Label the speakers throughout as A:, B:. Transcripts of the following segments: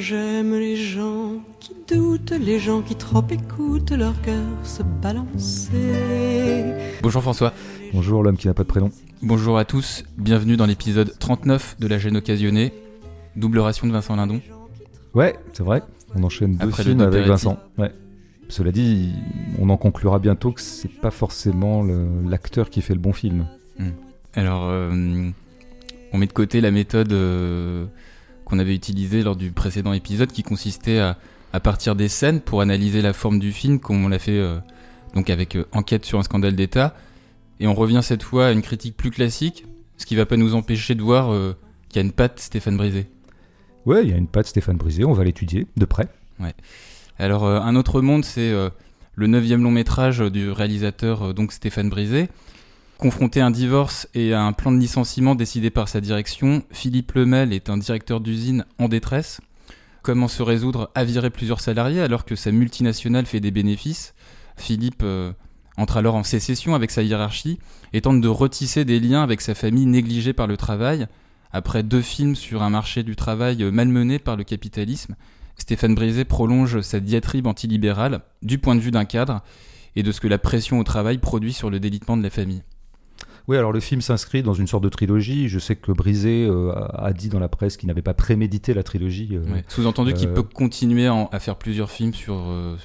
A: J'aime les gens qui doutent, les gens qui trop écoutent leur cœur se balancer.
B: Bonjour François.
C: Bonjour l'homme qui n'a pas de prénom.
B: Bonjour à tous, bienvenue dans l'épisode 39 de La gêne occasionnée, double ration de Vincent Lindon.
C: Ouais, c'est vrai, on enchaîne deux
B: Après
C: films avec. Vincent. Ouais. Cela dit, on en conclura bientôt que c'est pas forcément l'acteur qui fait le bon film.
B: Alors, euh, on met de côté la méthode euh, qu'on avait utilisée lors du précédent épisode qui consistait à, à partir des scènes pour analyser la forme du film, comme on l'a fait euh, donc avec euh, Enquête sur un scandale d'État. Et on revient cette fois à une critique plus classique, ce qui va pas nous empêcher de voir euh, qu'il y a une patte Stéphane Brisé.
C: Ouais, il y a une patte Stéphane Brisé, on va l'étudier de près.
B: Alors, euh, Un autre monde, c'est le neuvième long métrage du réalisateur donc Stéphane Brisé. Confronté à un divorce et à un plan de licenciement décidé par sa direction, Philippe Lemel est un directeur d'usine en détresse. Comment se résoudre à virer plusieurs salariés alors que sa multinationale fait des bénéfices? Philippe euh, entre alors en sécession avec sa hiérarchie et tente de retisser des liens avec sa famille négligée par le travail. Après deux films sur un marché du travail euh, malmené par le capitalisme, Stéphane Brisé prolonge sa diatribe antilibérale du point de vue d'un cadre et de ce que la pression au travail produit sur le délitement de la famille.
C: Oui, alors le film s'inscrit dans une sorte de trilogie. Je sais que Brisé euh, a dit dans la presse qu'il n'avait pas prémédité la trilogie. euh,
B: Ouais. Sous-entendu qu'il
C: euh,
B: peut continuer à, en- à faire plusieurs films sur,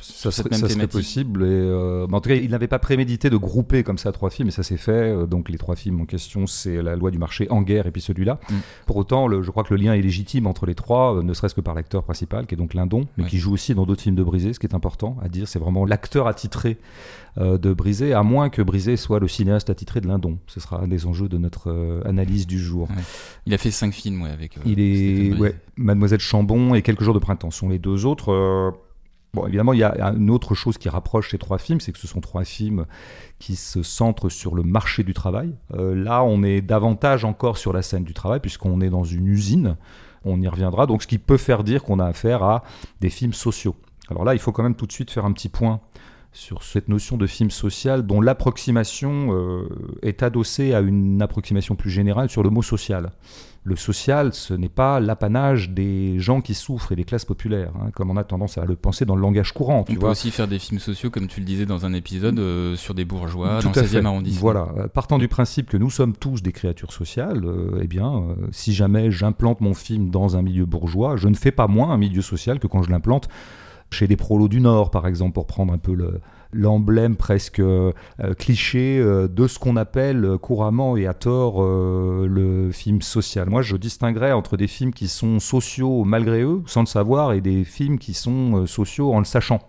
B: sur
C: Ça
B: cette
C: serait,
B: même
C: ça serait
B: thématique.
C: possible. Et, en tout cas, il n'avait pas prémédité de grouper comme ça trois films, et ça s'est fait. Donc les trois films en question, c'est La loi du marché, En guerre, et puis celui-là.
B: Mm.
C: Pour autant, le- je crois que le lien est légitime entre les trois, ne serait-ce que par l'acteur principal, qui est donc Lindon, mais
B: Ouais.
C: qui joue aussi dans d'autres films de Brisé, ce qui est important à dire. C'est vraiment l'acteur attitré de Brisé, à moins que Brisé soit le cinéaste attitré de Lindon. Ce sera un des enjeux de notre euh, analyse du jour.
B: Il a fait cinq films ouais, avec. euh,
C: Il est ouais, Mademoiselle Chambon et Quelques jours de printemps sont les deux autres. euh, Bon, évidemment, il y a une autre chose qui rapproche ces trois films, c'est que ce sont trois films qui se centrent sur le marché du travail. Là, on est davantage encore sur la scène du travail, puisqu'on est dans une usine. On y reviendra. Donc, ce qui peut faire dire qu'on a affaire à des films sociaux. Alors là, il faut quand même tout de suite faire un petit point sur cette notion de film social dont l'approximation euh, est adossée à une approximation plus générale sur le mot social. Le social, ce n'est pas l'apanage des gens qui souffrent et des classes populaires, hein, comme on a tendance à le penser dans le langage courant.
B: On
C: Tu
B: peut
C: vois.
B: aussi faire des films sociaux, comme tu le disais dans un épisode, euh, sur des bourgeois
C: Tout
B: dans le 16e
C: fait.
B: arrondissement.
C: Voilà. Partant du principe que nous sommes tous des créatures sociales, euh, eh bien, euh, si jamais j'implante mon film dans un milieu bourgeois, je ne fais pas moins un milieu social que quand je l'implante chez des prolos du Nord, par exemple, pour prendre un peu le- l'emblème presque euh, cliché euh, de ce qu'on appelle euh, couramment et à tort le film social. Moi, je distinguerais entre des films qui sont sociaux malgré eux, sans le savoir, et des films qui sont sociaux en le sachant.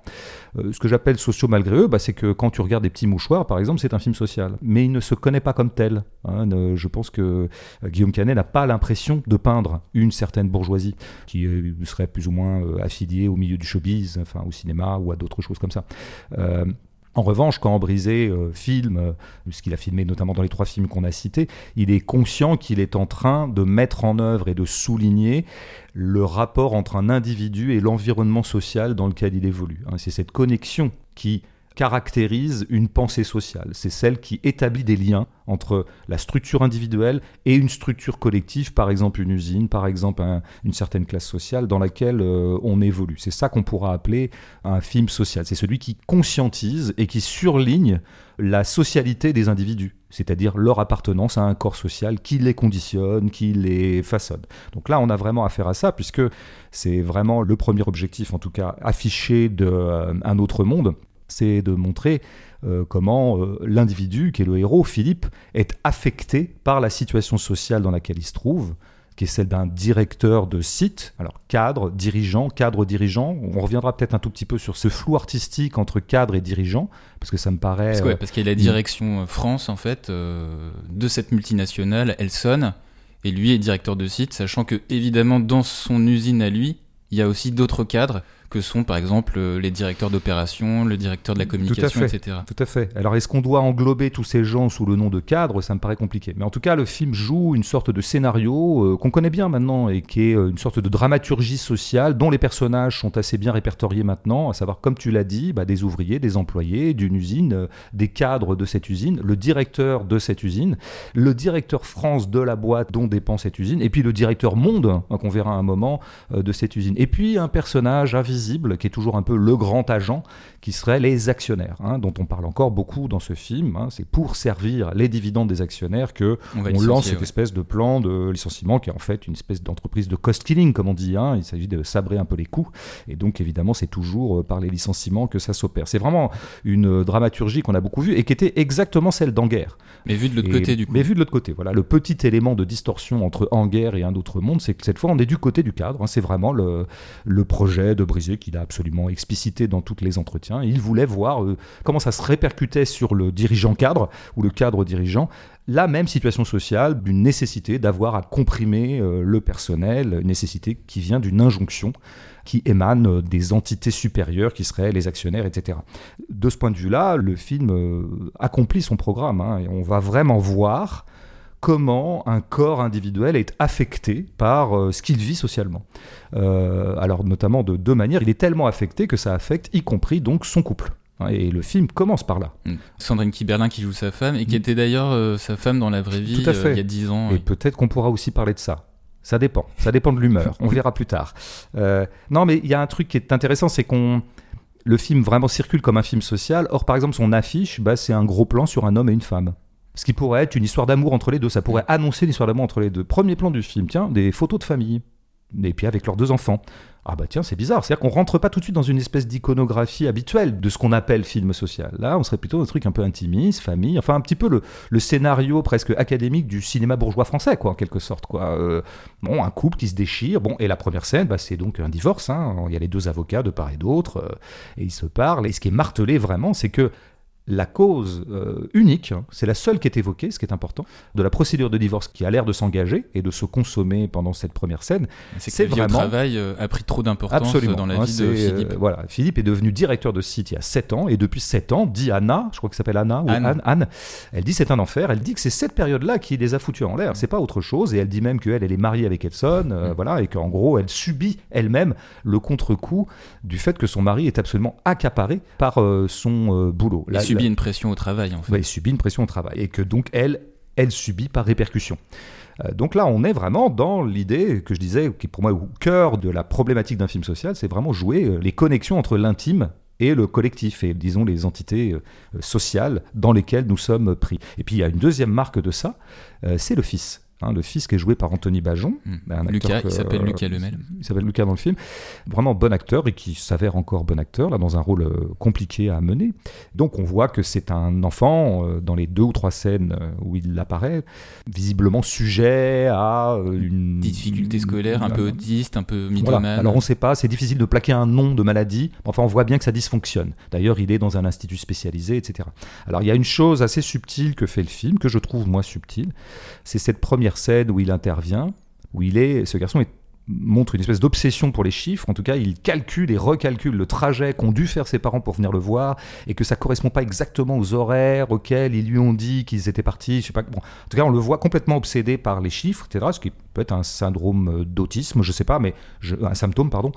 C: Euh, ce que j'appelle sociaux malgré eux, bah, c'est que quand tu regardes des petits mouchoirs, par exemple, c'est un film social. Mais il ne se connaît pas comme tel. hein. Je pense que euh, Guillaume Canet n'a pas l'impression de peindre une certaine bourgeoisie qui euh, serait plus ou moins affiliée au milieu du showbiz, enfin au cinéma ou à d'autres choses comme ça. En revanche, quand Brisé euh, filme, euh, ce qu'il a filmé notamment dans les trois films qu'on a cités, il est conscient qu'il est en train de mettre en œuvre et de souligner le rapport entre un individu et l'environnement social dans lequel il évolue. hein. C'est cette connexion qui caractérise une pensée sociale. C'est celle qui établit des liens entre la structure individuelle et une structure collective, par exemple une usine, par exemple un- une certaine classe sociale dans laquelle euh, on évolue. C'est ça qu'on pourra appeler un film social. C'est celui qui conscientise et qui surligne la socialité des individus, c'est-à-dire leur appartenance à un corps social qui les conditionne, qui les façonne. Donc là, on a vraiment affaire à ça, puisque c'est vraiment le premier objectif, en tout cas affiché d'un autre monde, c'est de montrer euh, comment euh, l'individu, qui est le héros, Philippe, est affecté par la situation sociale dans laquelle il se trouve, qui est celle d'un directeur de site, alors cadre, dirigeant, cadre-dirigeant. On reviendra peut-être un tout petit peu sur ce flou artistique entre cadre et dirigeant, parce que ça me paraît...
B: Parce que- ouais,
C: euh,
B: parce qu'il y a la direction France, en fait, euh, de cette multinationale, elle sonne, et lui est directeur de site, sachant que, évidemment, dans son usine à lui, il y a aussi d'autres cadres, que sont par exemple les directeurs d'opération, le directeur de la communication, etc.
C: Tout à fait. Alors est-ce qu'on doit englober tous ces gens sous le nom de cadre Ça me paraît compliqué. Mais en tout cas, le film joue une sorte de scénario qu'on connaît bien maintenant et qui est une sorte de dramaturgie sociale dont les personnages sont assez bien répertoriés maintenant, à savoir, comme tu l'as dit, bah, des ouvriers, des employés d'une usine, des cadres de cette usine, le directeur de cette usine, le directeur France de la boîte dont dépend cette usine, et puis le directeur monde, hein, qu'on verra à un moment, de cette usine. Et puis un personnage invisible qui est toujours un peu le grand agent, qui serait les actionnaires, hein, dont on parle encore beaucoup dans ce film. Hein. C'est pour servir les dividendes des actionnaires que on, lance cette espèce de plan de licenciement qui est en fait une espèce d'entreprise de cost killing, comme on dit. Hein. Il s'agit de sabrer un peu les coûts. Et donc évidemment, c'est toujours euh, par les licenciements que ça s'opère. C'est vraiment une dramaturgie qu'on a beaucoup vue et qui était exactement celle d'Anguerre.
B: Mais vu de l'autre côté, du coup.
C: Mais vu de l'autre côté, voilà. Le petit élément de distorsion entre Anguerre et un autre monde, c'est que cette fois, on est du côté du cadre. C'est vraiment le, le projet de Qu'il a absolument explicité dans tous les entretiens. Il voulait voir euh, comment ça se répercutait sur le dirigeant cadre ou le cadre dirigeant la même situation sociale d'une nécessité d'avoir à comprimer euh, le personnel, une nécessité qui vient d'une injonction qui émane euh, des entités supérieures qui seraient les actionnaires, etc. De ce point de vue-là, le film accomplit son programme hein, et on va vraiment voir comment un corps individuel est affecté par euh, ce qu'il vit socialement. Euh, alors notamment de deux manières, il est tellement affecté que ça affecte y compris donc son couple. Et le film commence par là.
B: Mm. Sandrine Kiberlin qui joue sa femme et qui mm. était d'ailleurs euh, sa femme dans la vraie vie
C: Tout à fait.
B: il y a dix ans.
C: Et peut-être qu'on pourra aussi parler de ça. Ça dépend. Ça dépend de l'humeur. On verra plus tard. non, mais il y a un truc qui est intéressant, c'est qu'on le film vraiment circule comme un film social. Or, par exemple, son affiche, bah, c'est un gros plan sur un homme et une femme ce qui pourrait être une histoire d'amour entre les deux. Ça pourrait annoncer une histoire d'amour entre les deux. Premier plan du film, tiens, des photos de famille. Et puis avec leurs deux enfants. Ah bah tiens, c'est bizarre. C'est-à-dire qu'on rentre pas tout de suite dans une espèce d'iconographie habituelle de ce qu'on appelle film social. Là, on serait plutôt dans un truc un peu intimiste, famille, enfin un petit peu le, scénario presque académique du cinéma bourgeois français, quoi, en quelque sorte. Quoi. Euh, bon, un couple qui se déchire. Bon, et la première scène, bah, c'est donc un divorce. Hein. Il y a les deux avocats de part et d'autre, euh, et ils se parlent. Et ce qui est martelé vraiment, c'est que la cause euh, unique, hein, c'est la seule qui est évoquée, ce qui est important, de la procédure de divorce qui a l'air de s'engager et de se consommer pendant cette première scène.
B: C'est vraiment. Le travail euh, a pris trop d'importance dans la hein, vie de Philippe.
C: Euh, voilà, Philippe est devenu directeur de site il y a 7 ans et depuis 7 ans, dit Anna, je crois que s'appelle Anna ou Anne. Anne, elle dit c'est un enfer. Elle dit que c'est cette période-là qui les a foutus en l'air. C'est pas autre chose et elle dit même qu'elle elle est mariée avec Edson, mm. voilà, et qu'en gros elle subit elle-même le contre-coup du fait que son mari est absolument accaparé par son boulot
B: subit une pression au travail, en fait.
C: elle subit une pression au travail. Et que donc, elle, elle subit par répercussion. Euh, donc là, on est vraiment dans l'idée que je disais, qui est pour moi au cœur de la problématique d'un film social, c'est vraiment jouer euh, les connexions entre l'intime et le collectif, et disons les entités euh, sociales dans lesquelles nous sommes pris. Et puis il y a une deuxième marque de ça, c'est le fils. Hein, le fils qui est joué par Anthony Bajon.
B: Hmm. Un Lucas, il s'appelle Lucas Lemel.
C: Il s'appelle Lucas dans le film. Vraiment bon acteur et qui s'avère encore bon acteur, là, dans un rôle euh, compliqué à mener. Donc on voit que c'est un enfant, euh, dans les deux ou trois scènes euh, où il apparaît, visiblement sujet à une...
B: Difficulté scolaire, un peu autiste, un peu mythomane.
C: Alors on ne sait pas, c'est difficile de plaquer un nom de maladie. Enfin, on voit bien que ça dysfonctionne. D'ailleurs, il est dans un institut spécialisé, etc. Alors il y a une chose assez subtile que fait le film, que je trouve moins subtile, c'est cette première scène où il intervient, où il est, ce garçon montre une espèce d'obsession pour les chiffres. En tout cas, il calcule et recalcule le trajet qu'ont dû faire ses parents pour venir le voir et que ça correspond pas exactement aux horaires auxquels ils lui ont dit qu'ils étaient partis. Je sais pas. Bon, en tout cas, on le voit complètement obsédé par les chiffres, etc. Ce qui peut être un syndrome euh, d'autisme, je sais pas, mais un symptôme, pardon.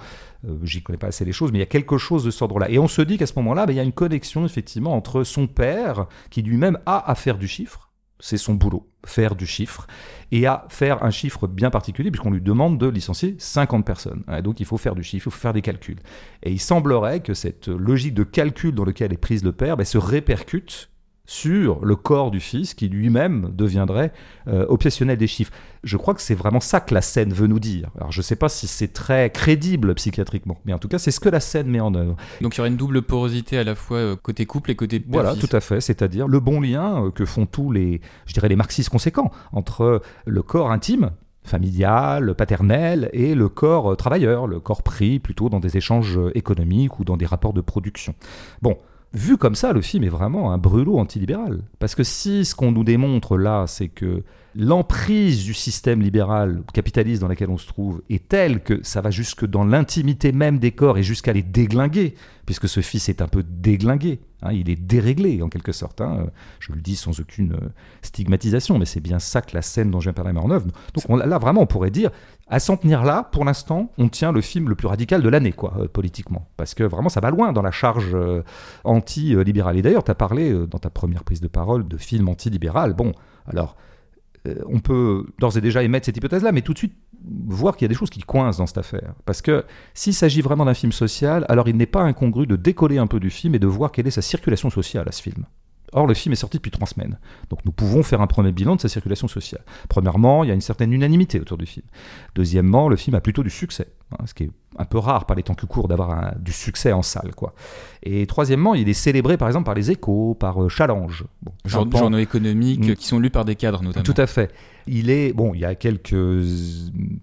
C: Euh, j'y connais pas assez les choses, mais il y a quelque chose de ce ordre-là. Et on se dit qu'à ce moment-là, ben, il y a une connexion effectivement entre son père, qui lui-même a à faire du chiffre, c'est son boulot, faire du chiffre, et à faire un chiffre bien particulier, puisqu'on lui demande de licencier 50 personnes. donc il faut faire du chiffre, il faut faire des calculs. Et il semblerait que cette logique de calcul dans laquelle est prise le père ben, se répercute sur le corps du fils qui lui-même deviendrait euh, obsessionnel des chiffres. Je crois que c'est vraiment ça que la scène veut nous dire. Alors je ne sais pas si c'est très crédible psychiatriquement, mais en tout cas c'est ce que la scène met en œuvre.
B: Donc il y aurait une double porosité à la fois euh, côté couple et côté père
C: Voilà, tout à fait, c'est-à-dire le bon lien euh, que font tous les, je dirais les marxistes conséquents entre le corps intime familial, paternel, et le corps travailleur, le corps pris plutôt dans des échanges économiques ou dans des rapports de production. Bon, vu comme ça, le film est vraiment un brûlot antilibéral. Parce que si ce qu'on nous démontre là, c'est que l'emprise du système libéral capitaliste dans lequel on se trouve est telle que ça va jusque dans l'intimité même des corps et jusqu'à les déglinguer, puisque ce fils est un peu déglingué, hein, il est déréglé en quelque sorte. Hein. je le dis sans aucune euh, stigmatisation, mais c'est bien ça que la scène dont je viens de parler met en œuvre. Donc on, là, vraiment, on pourrait dire, à s'en tenir là, pour l'instant, on tient le film le plus radical de l'année, quoi, euh, politiquement. Parce que vraiment, ça va loin dans la charge euh, anti-libérale. Et d'ailleurs, tu as parlé dans ta première prise de parole de film anti-libéral. Bon, alors on peut d'ores et déjà émettre cette hypothèse-là, mais tout de suite voir qu'il y a des choses qui coincent dans cette affaire. Parce que s'il s'agit vraiment d'un film social, alors il n'est pas incongru de décoller un peu du film et de voir quelle est sa circulation sociale à ce film. Or, le film est sorti depuis trois semaines. Donc nous pouvons faire un premier bilan de sa circulation sociale. Premièrement, il y a une certaine unanimité autour du film. Deuxièmement, le film a plutôt du succès, hein, ce qui un peu rare par les temps que courts d'avoir du succès en salle. quoi. Et troisièmement, il est célébré par exemple par les échos, par euh, Challenge.
B: Bon, journaux économiques mm. qui sont lus par des cadres notamment.
C: Tout à fait. Il est bon, il y a quelques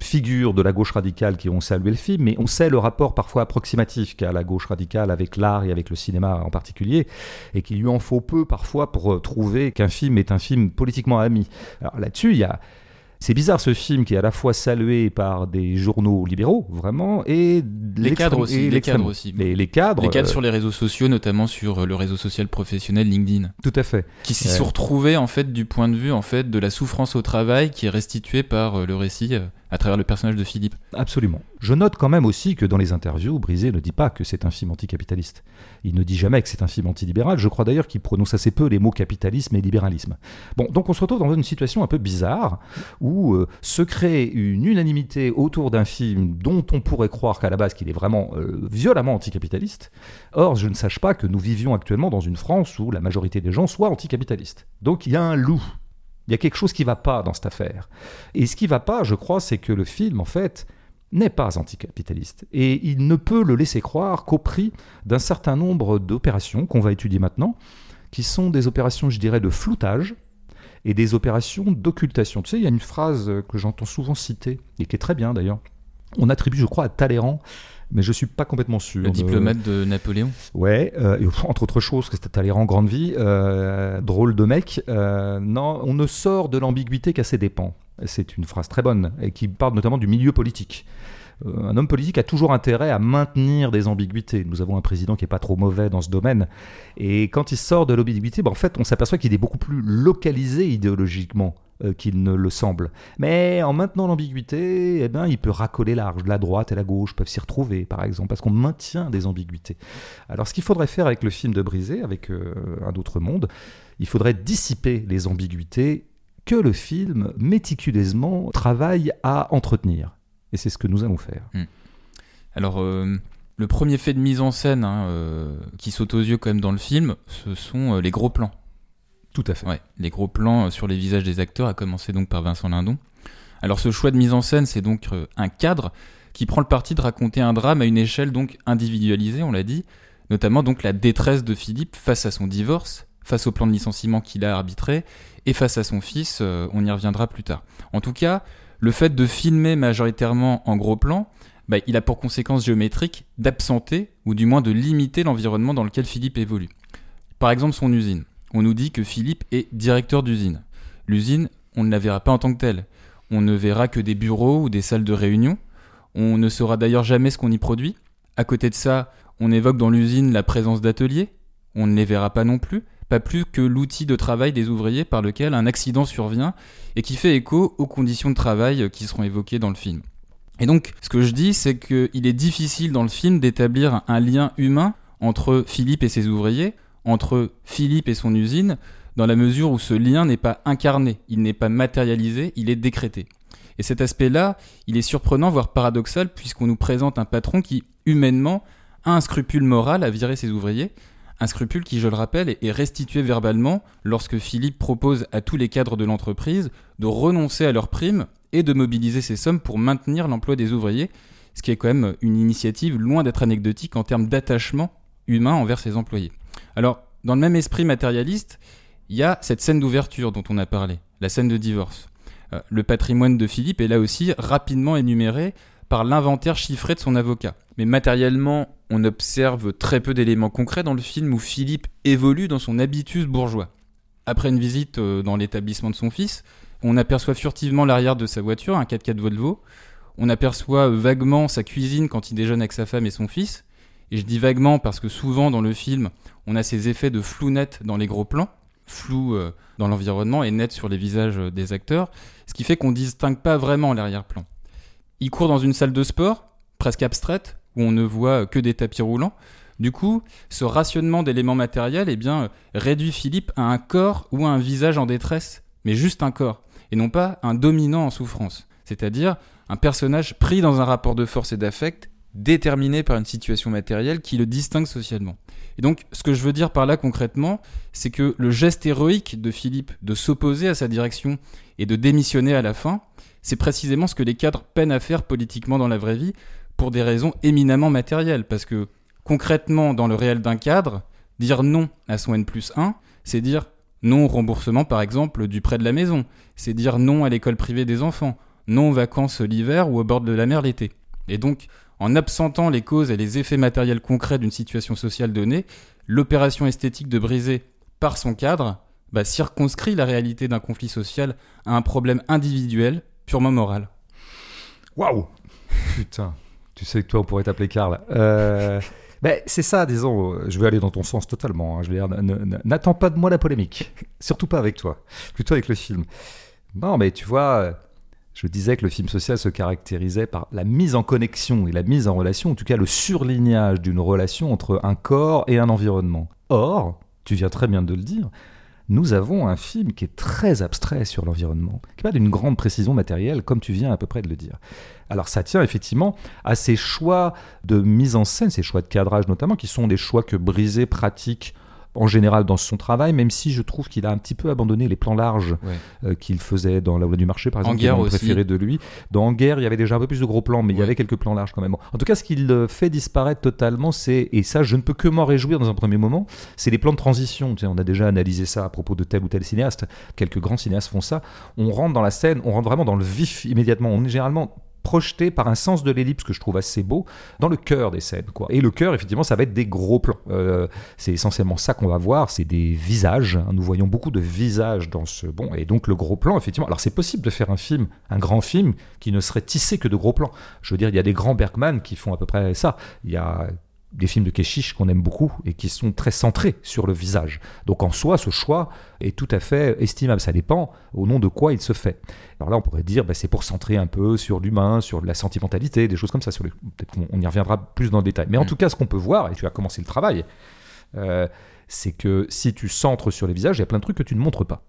C: figures de la gauche radicale qui ont salué le film, mais on sait le rapport parfois approximatif qu'a la gauche radicale avec l'art et avec le cinéma en particulier, et qu'il lui en faut peu parfois pour euh, trouver qu'un film est un film politiquement ami. Alors là-dessus, il y a c'est bizarre ce film qui est à la fois salué par des journaux libéraux, vraiment, et
B: les cadres aussi. les cadres aussi.
C: Les, cadres.
B: Les cadres sur les réseaux sociaux, notamment sur euh, le réseau social professionnel LinkedIn.
C: Tout à fait.
B: Qui s'y sont retrouvés en fait du point de vue en fait de la souffrance au travail qui est restituée par euh, le récit euh, à travers le personnage de Philippe.
C: Absolument. Je note quand même aussi que dans les interviews, Brisé ne dit pas que c'est un film anticapitaliste. Il ne dit jamais que c'est un film antilibéral. Je crois d'ailleurs qu'il prononce assez peu les mots capitalisme et libéralisme. Bon, donc on se retrouve dans une situation un peu bizarre où euh, se crée une unanimité autour d'un film dont on pourrait croire qu'à la base qu'il est vraiment euh, violemment anticapitaliste. Or, je ne sache pas que nous vivions actuellement dans une France où la majorité des gens soient anticapitalistes. Donc il y a un loup il y a quelque chose qui ne va pas dans cette affaire. Et ce qui ne va pas, je crois, c'est que le film, en fait, n'est pas anticapitaliste. Et il ne peut le laisser croire qu'au prix d'un certain nombre d'opérations qu'on va étudier maintenant, qui sont des opérations, je dirais, de floutage et des opérations d'occultation. Tu sais, il y a une phrase que j'entends souvent citer, et qui est très bien d'ailleurs. On attribue, je crois, à Talleyrand mais je suis pas complètement sûr.
B: Le diplomate de Napoléon.
C: Ouais, euh, entre autres choses, que c'était Talleyrand grande vie, euh, drôle de mec. Euh, non, on ne sort de l'ambiguïté qu'à ses dépens. C'est une phrase très bonne et qui parle notamment du milieu politique. Un homme politique a toujours intérêt à maintenir des ambiguïtés. Nous avons un président qui est pas trop mauvais dans ce domaine. Et quand il sort de l'ambiguïté, ben en fait, on s'aperçoit qu'il est beaucoup plus localisé idéologiquement euh, qu'il ne le semble. Mais en maintenant l'ambiguïté, eh ben, il peut racoler large. La droite et la gauche peuvent s'y retrouver, par exemple, parce qu'on maintient des ambiguïtés. Alors, ce qu'il faudrait faire avec le film de Brisé, avec euh, Un autre monde, il faudrait dissiper les ambiguïtés que le film méticuleusement travaille à entretenir. Et c'est ce que nous allons faire. Hmm.
B: Alors, euh, le premier fait de mise en scène hein, qui saute aux yeux quand même dans le film, ce sont les gros plans.
C: Tout à fait.
B: Ouais, les gros plans euh, sur les visages des acteurs, à commencer donc par Vincent Lindon. Alors ce choix de mise en scène, c'est donc euh, un cadre qui prend le parti de raconter un drame à une échelle donc individualisée, on l'a dit, notamment donc la détresse de Philippe face à son divorce, face au plan de licenciement qu'il a arbitré, et face à son fils, euh, on y reviendra plus tard. En tout cas, le fait de filmer majoritairement en gros plan, bah, il a pour conséquence géométrique d'absenter, ou du moins de limiter l'environnement dans lequel Philippe évolue. Par exemple son usine on nous dit que Philippe est directeur d'usine. L'usine, on ne la verra pas en tant que telle. On ne verra que des bureaux ou des salles de réunion. On ne saura d'ailleurs jamais ce qu'on y produit. À côté de ça, on évoque dans l'usine la présence d'ateliers. On ne les verra pas non plus, pas plus que l'outil de travail des ouvriers par lequel un accident survient et qui fait écho aux conditions de travail qui seront évoquées dans le film. Et donc, ce que je dis, c'est qu'il est difficile dans le film d'établir un lien humain entre Philippe et ses ouvriers, entre Philippe et son usine, dans la mesure où ce lien n'est pas incarné, il n'est pas matérialisé, il est décrété. Et cet aspect-là, il est surprenant, voire paradoxal, puisqu'on nous présente un patron qui, humainement, a un scrupule moral à virer ses ouvriers, un scrupule qui, je le rappelle, est restitué verbalement lorsque Philippe propose à tous les cadres de l'entreprise de renoncer à leurs primes et de mobiliser ces sommes pour maintenir l'emploi des ouvriers, ce qui est quand même une initiative loin d'être anecdotique en termes d'attachement humain envers ses employés. Alors, dans le même esprit matérialiste, il y a cette scène d'ouverture dont on a parlé, la scène de divorce. Euh, le patrimoine de Philippe est là aussi rapidement énuméré par l'inventaire chiffré de son avocat. Mais matériellement, on observe très peu d'éléments concrets dans le film où Philippe évolue dans son habitus bourgeois. Après une visite euh, dans l'établissement de son fils, on aperçoit furtivement l'arrière de sa voiture, un 4x4 Volvo. On aperçoit euh, vaguement sa cuisine quand il déjeune avec sa femme et son fils. Et je dis vaguement parce que souvent dans le film, on a ces effets de flou net dans les gros plans, flou euh, dans l'environnement et net sur les visages des acteurs, ce qui fait qu'on distingue pas vraiment l'arrière-plan. Il court dans une salle de sport, presque abstraite, où on ne voit que des tapis roulants. Du coup, ce rationnement d'éléments matériels eh bien, réduit Philippe à un corps ou à un visage en détresse, mais juste un corps, et non pas un dominant en souffrance, c'est-à-dire un personnage pris dans un rapport de force et d'affect déterminé par une situation matérielle qui le distingue socialement. Et donc, ce que je veux dire par là concrètement, c'est que le geste héroïque de Philippe de s'opposer à sa direction et de démissionner à la fin, c'est précisément ce que les cadres peinent à faire politiquement dans la vraie vie pour des raisons éminemment matérielles. Parce que concrètement, dans le réel d'un cadre, dire non à son N plus 1, c'est dire non au remboursement, par exemple, du prêt de la maison. C'est dire non à l'école privée des enfants, non aux vacances l'hiver ou au bord de la mer l'été. Et donc, en absentant les causes et les effets matériels concrets d'une situation sociale donnée, l'opération esthétique de briser par son cadre bah, circonscrit la réalité d'un conflit social à un problème individuel purement moral.
C: Waouh Putain, tu sais que toi on pourrait t'appeler Karl. Euh, ben, c'est ça, disons, euh, je vais aller dans ton sens totalement. Hein. je vais dire, n'attends pas de moi la polémique, surtout pas avec toi, plutôt avec le film. Non, mais tu vois, je disais que le film social se caractérisait par la mise en connexion et la mise en relation, en tout cas le surlignage d'une relation entre un corps et un environnement. Or, tu viens très bien de le dire, nous avons un film qui est très abstrait sur l'environnement, qui n'est pas d'une grande précision matérielle, comme tu viens à peu près de le dire. Alors ça tient effectivement à ces choix de mise en scène, ces choix de cadrage notamment, qui sont des choix que Brisé pratique en général dans son travail, même si je trouve qu'il a un petit peu abandonné les plans larges euh, qu'il faisait dans La Voix du Marché, par exemple, qui est mon préféré de lui. Dans En Guerre, il y avait déjà un peu plus de gros plans, mais il y avait quelques plans larges quand même. En tout cas, ce qu'il euh, fait disparaître totalement, c'est, et ça, je ne peux que m'en réjouir dans un premier moment, c'est les plans de transition. Tu sais, on a déjà analysé ça à propos de tel ou tel cinéaste. Quelques grands cinéastes font ça. On rentre dans la scène, on rentre vraiment dans le vif immédiatement. On est généralement projeté par un sens de l'ellipse que je trouve assez beau dans le cœur des scènes. Quoi. Et le cœur, effectivement, ça va être des gros plans. Euh, c'est essentiellement ça qu'on va voir, c'est des visages. Nous voyons beaucoup de visages dans ce... Bon, et donc le gros plan, effectivement. Alors c'est possible de faire un film, un grand film, qui ne serait tissé que de gros plans. Je veux dire, il y a des grands Bergman qui font à peu près ça. Il y a des films de Keshish qu'on aime beaucoup et qui sont très centrés sur le visage. Donc en soi, ce choix est tout à fait estimable. Ça dépend au nom de quoi il se fait. Alors là, on pourrait dire, bah, c'est pour centrer un peu sur l'humain, sur la sentimentalité, des choses comme ça. Sur Peut-être qu'on y reviendra plus dans le détail. Mais en mm. tout cas, ce qu'on peut voir, et tu as commencé le travail, euh, c'est que si tu centres sur les visages, il y a plein de trucs que tu ne montres pas.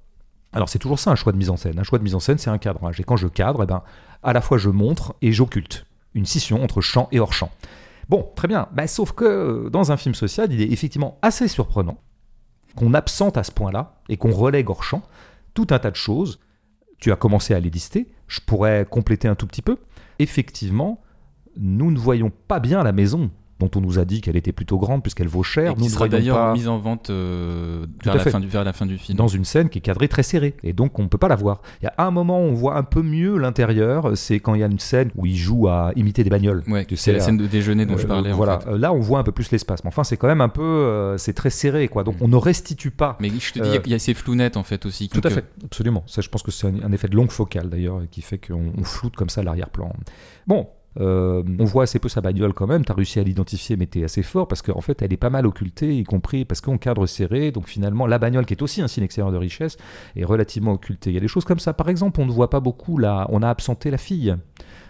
C: Alors c'est toujours ça un choix de mise en scène. Un choix de mise en scène, c'est un cadrage. Et quand je cadre, eh ben, à la fois je montre et j'occulte. Une scission entre champ et hors champ. Bon, très bien. Bah, sauf que euh, dans un film social, il est effectivement assez surprenant qu'on absente à ce point-là et qu'on relègue hors champ tout un tas de choses. Tu as commencé à les lister. Je pourrais compléter un tout petit peu. Effectivement, nous ne voyons pas bien la maison dont on nous a dit qu'elle était plutôt grande puisqu'elle vaut cher.
B: Et qui sera d'ailleurs mise en vente euh, vers, la fin du, vers la fin du film.
C: Dans une scène qui est cadrée très serrée et donc on ne peut pas la voir. Il y a un moment où on voit un peu mieux l'intérieur, c'est quand il y a une scène où il joue à imiter des bagnoles.
B: Ouais, c'est la scène de déjeuner dont je euh, parlais.
C: voilà, là on voit un peu plus l'espace. Mais enfin c'est quand même un peu, euh, c'est très serré quoi. Donc mm. on ne restitue pas.
B: Mais je te dis, il y a ces flounettes en fait aussi.
C: Tout à fait, absolument. Ça je pense que c'est un, effet de longue focale d'ailleurs qui fait qu'on floute comme ça l'arrière-plan. Bon, euh, on voit assez peu sa bagnole quand même. Tu as réussi à l'identifier, mais tu es assez fort parce qu'en fait, elle est pas mal occultée, y compris parce qu'on cadre serré. Donc finalement, la bagnole, qui est aussi un signe extérieur de richesse, est relativement occultée. Il y a des choses comme ça. Par exemple, on ne voit pas beaucoup là, on a absenté la fille.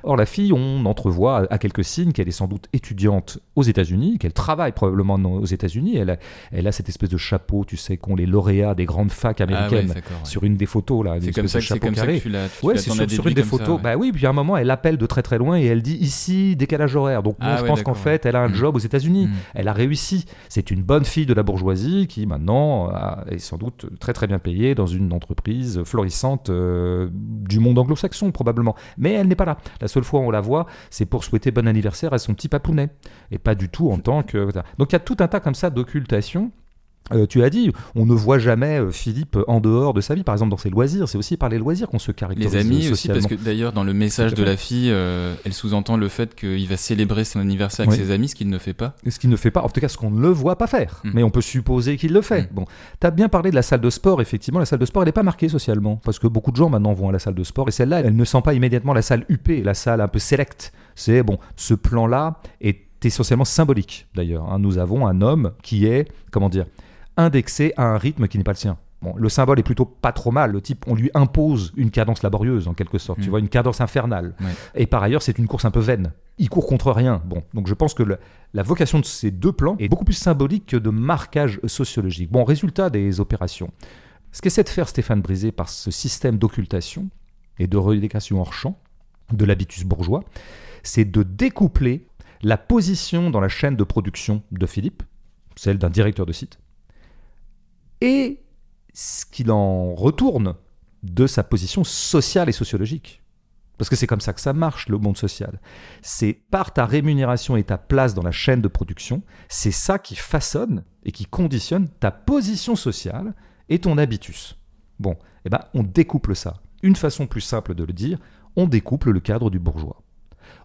C: Or, la fille, on entrevoit à quelques signes qu'elle est sans doute étudiante aux États-Unis, qu'elle travaille probablement aux États-Unis. Elle a, elle a cette espèce de chapeau, tu sais, qu'ont les lauréats des grandes facs ah américaines sur une des photos là.
B: C'est comme ça, c'est comme ça que tu l'as.
C: Ouais, c'est sur, une des photos. Bah oui, puis à un moment, elle appelle de très très loin et elle dit ici décalage horaire. Donc moi, ah je pense qu'en fait, elle a un job aux États-Unis. Mm. Elle a réussi. C'est une bonne fille de la bourgeoisie qui maintenant est sans doute très très bien payée dans une entreprise florissante euh, du monde anglo-saxon probablement. Mais elle n'est pas là. La seule fois où on la voit, c'est pour souhaiter bon anniversaire à son petit papounet. Et pas du tout en tant que. Donc il y a tout un tas comme ça d'occultation Euh, tu as dit, on ne voit jamais euh, Philippe en dehors de sa vie, par exemple dans ses loisirs. C'est aussi par les loisirs qu'on se caractérise.
B: Les amis aussi, parce que d'ailleurs, dans le message de la fille, euh, elle sous-entend le fait qu'il va célébrer son anniversaire avec
C: Oui.
B: ses amis, ce qu'il ne fait pas.
C: Ce qu'il ne fait pas, en tout cas ce qu'on ne le voit pas faire.
B: Mm.
C: Mais on peut supposer qu'il le fait.
B: Mm.
C: Bon, tu as bien parlé de la salle de sport, effectivement. La salle de sport, elle n'est pas marquée socialement. Parce que beaucoup de gens maintenant vont à la salle de sport. Et celle-là, elle ne sent pas immédiatement la salle UP, la salle un peu select. C'est, bon, ce plan-là est essentiellement symbolique, d'ailleurs. hein. Nous avons un homme qui est, comment dire, indexé à un rythme qui n'est pas le sien. Bon, le symbole est plutôt pas trop mal. Le type, on lui impose une cadence laborieuse, en quelque sorte. Tu
B: Mm.
C: vois, une cadence infernale.
B: Ouais.
C: Et par ailleurs, c'est une course un peu vaine. Il court contre rien. Bon, donc je pense que le- la vocation de ces deux plans est beaucoup plus symbolique que de marquage sociologique. Bon, résultat des opérations. Ce qu'essaie de faire Stéphane Brisé par ce système d'occultation et de relécation hors champ de l'habitus bourgeois, c'est de découpler la position dans la chaîne de production de Philippe, celle d'un directeur de site, et ce qu'il en retourne de sa position sociale et sociologique. Parce que c'est comme ça que ça marche, le monde social. C'est par ta rémunération et ta place dans la chaîne de production, c'est ça qui façonne et qui conditionne ta position sociale et ton habitus. Bon, eh ben, on découple ça. Une façon plus simple de le dire, on découple le cadre du bourgeois.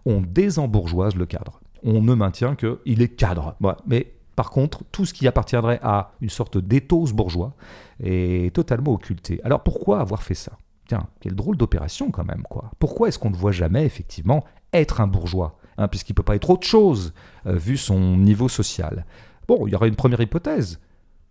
C: On désembourgeoise le cadre. On ne maintient qu'il est cadre. Mais par contre, tout ce qui appartiendrait à une sorte d'éthos bourgeois est totalement occulté. Alors pourquoi avoir fait ça? Tiens, quelle drôle d'opération quand même, quoi. Pourquoi est-ce qu'on ne voit jamais, effectivement, être un bourgeois hein, Puisqu'il ne peut pas être autre chose, euh, vu son niveau social? Bon, il y aurait une première hypothèse,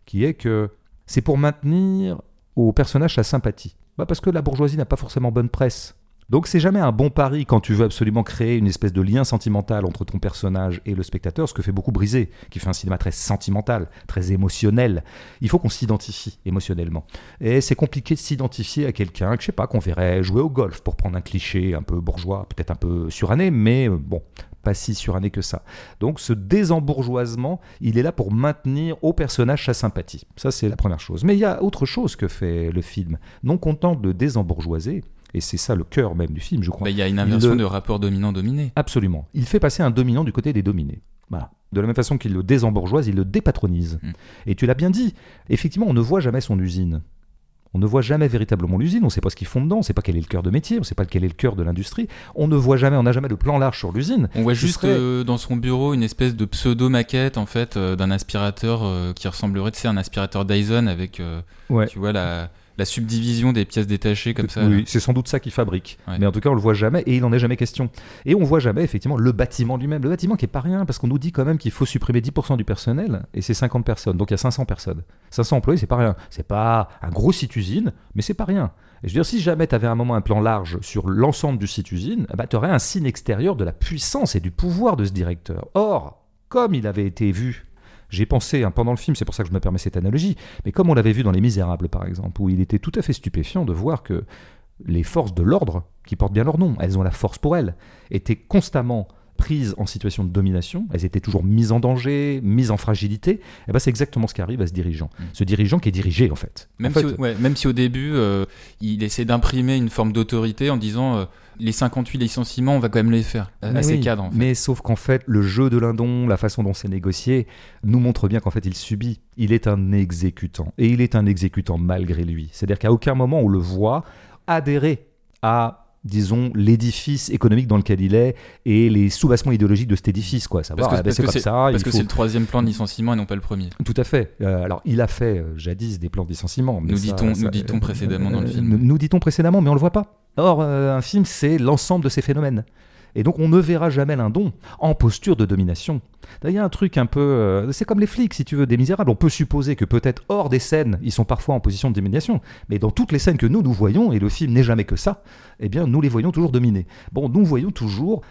C: qui est que c'est pour maintenir au personnage sa sympathie. Bah parce que la bourgeoisie n'a pas forcément bonne presse. Donc c'est jamais un bon pari quand tu veux absolument créer une espèce de lien sentimental entre ton personnage et le spectateur, ce que fait beaucoup Brisé, qui fait un cinéma très sentimental, très émotionnel. Il faut qu'on s'identifie émotionnellement. Et c'est compliqué de s'identifier à quelqu'un que je sais pas qu'on verrait jouer au golf pour prendre un cliché un peu bourgeois, peut-être un peu suranné, mais euh, bon, pas si suranné que ça. Donc ce désembourgeoisement, il est là pour maintenir au personnage sa sympathie. Ça c'est la première chose. Mais il y a autre chose que fait le film. Non content de désembourgeoiser, et c'est ça le cœur même du film, je crois.
B: Bah, Il y a une inversion
C: le-
B: de rapport dominant-dominé.
C: Absolument. Il fait passer un dominant du côté des dominés. Voilà. De la même façon qu'il le désembourgeoise, il le dépatronise.
B: Mm.
C: Et tu l'as bien dit, effectivement, on ne voit jamais son usine. On ne voit jamais véritablement l'usine, on ne sait pas ce qu'ils font dedans, on ne sait pas quel est le cœur de métier, on ne sait pas quel est le cœur de l'industrie. On ne voit jamais, on n'a jamais de plan large sur l'usine.
B: On voit juste
C: serait-
B: euh, dans son bureau une espèce de pseudo-maquette en fait euh, d'un aspirateur euh, qui ressemblerait tu sais, à un aspirateur Dyson avec
C: Ouais.
B: tu vois la, la subdivision des pièces détachées comme ça.
C: Oui, c'est sans doute ça qu'il fabrique.
B: Ouais.
C: Mais en tout cas, on le voit jamais et il n'en est jamais question. Et on voit jamais effectivement le bâtiment lui-même. Le bâtiment qui est pas rien parce qu'on nous dit quand même qu'il faut supprimer 10% du personnel et c'est 50 personnes. Donc il y a 500 personnes. 500 employés, c'est pas rien. C'est pas un gros site usine, mais c'est pas rien. Et je veux dire, si jamais tu avais un moment un plan large sur l'ensemble du site usine, bah, tu aurais un signe extérieur de la puissance et du pouvoir de ce directeur. Or, comme il avait été vu j'ai pensé hein, pendant le film, c'est pour ça que je me permets cette analogie, mais comme on l'avait vu dans Les Misérables par exemple, où il était tout à fait stupéfiant de voir que les forces de l'ordre, qui portent bien leur nom, elles ont la force pour elles, étaient constamment prises en situation de domination, elles étaient toujours mises en danger, mises en fragilité, et ben c'est exactement ce qui arrive à ce dirigeant.
B: Mm.
C: Ce dirigeant qui est dirigé en fait.
B: Même,
C: En fait,
B: si, au- ouais, même si au début euh, il essaie d'imprimer une forme d'autorité en disant euh, les 58 licenciements on va quand même les faire à, ces
C: oui,
B: cadres en fait.
C: Mais sauf qu'en fait, le jeu de Lindon, la façon dont c'est négocié, nous montre bien qu'en fait, il subit. Il est un exécutant. Et il est un exécutant malgré lui. C'est-à-dire qu'à aucun moment on le voit adhérer à disons l'édifice économique dans lequel il est et les soubassements idéologiques de cet édifice quoi savoir
B: Parce que-
C: ah ben, c'est comme ça
B: Parce
C: il
B: que
C: faut-
B: c'est le troisième plan de licenciement et non pas le premier.
C: tout à fait. Euh, alors, il a fait euh, jadis des plans de licenciement. mais
B: Nous dit-on- dit-on
C: euh,
B: précédemment dans le film.
C: Nous, nous dit-on précédemment, mais on le voit pas. Or, euh, un film, c'est l'ensemble de ces phénomènes. Et donc, on ne verra jamais Lindon en posture de domination. Il y a un truc un peu. euh, c'est comme les flics, si tu veux, des misérables. On peut supposer que peut-être hors des scènes, ils sont parfois en position de domination. Mais dans toutes les scènes que nous, nous voyons, et le film n'est jamais que ça, eh bien, nous les voyons toujours dominés. Bon, nous voyons toujours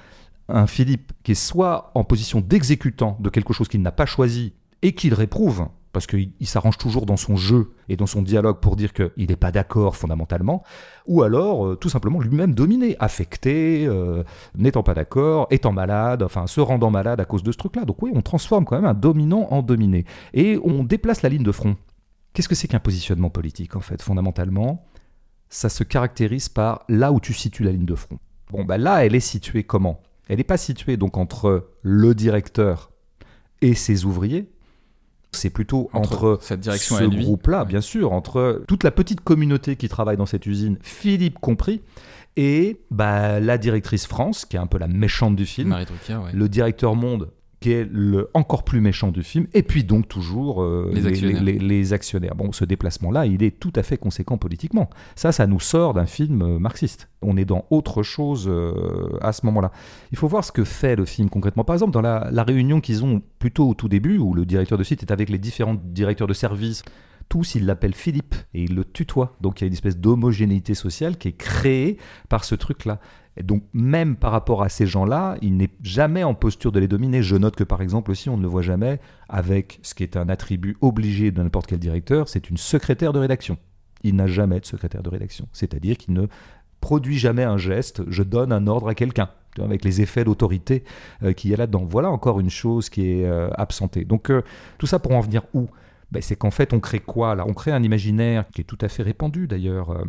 C: un Philippe qui est soit en position d'exécutant de quelque chose qu'il n'a pas choisi et qu'il réprouve, parce qu'il il s'arrange toujours dans son jeu et dans son dialogue pour dire qu'il n'est pas d'accord fondamentalement, ou alors euh, tout simplement lui-même dominé, affecté, euh, n'étant pas d'accord, étant malade, enfin se rendant malade à cause de ce truc-là. Donc oui, on transforme quand même un dominant en dominé. Et on déplace la ligne de front. Qu'est-ce que c'est qu'un positionnement politique en fait Fondamentalement, ça se caractérise par là où tu situes la ligne de front. Bon, bah là, elle est située comment? Elle n'est pas située donc entre le directeur et ses ouvriers. C'est plutôt
B: Entre
C: entre,
B: cette direction
C: ce groupe-là,
B: Ouais.
C: bien sûr, entre toute la petite communauté qui travaille dans cette usine, Philippe compris, et bah, la directrice France, qui est un peu la méchante du film,
B: Marie Drucker, ouais.
C: le directeur monde qui est le encore plus méchant du film, et puis donc toujours euh,
B: Les actionnaires.
C: les- les actionnaires. Bon, ce déplacement-là, il est tout à fait conséquent politiquement. Ça, ça nous sort d'un film euh, marxiste. On est dans autre chose euh, à ce moment-là. Il faut voir ce que fait le film concrètement. Par exemple, dans la, la réunion qu'ils ont plutôt au tout début, où le directeur de site est avec les différents directeurs de service, tous, ils l'appellent Philippe et ils le tutoient. Donc il y a une espèce d'homogénéité sociale qui est créée par ce truc-là. Et donc même par rapport à ces gens-là, il n'est jamais en posture de les dominer. Je note que par exemple aussi, on ne le voit jamais avec ce qui est un attribut obligé de n'importe quel directeur, c'est une secrétaire de rédaction. Il n'a jamais de secrétaire de rédaction. C'est-à-dire qu'il ne produit jamais un geste, je donne un ordre à quelqu'un, avec les effets d'autorité euh, qu'il y a là-dedans. Voilà encore une chose qui est euh, absentée. Donc euh, tout ça pour en venir où? Ben, C'est qu'en fait on crée quoi On crée un imaginaire qui est tout à fait répandu d'ailleurs,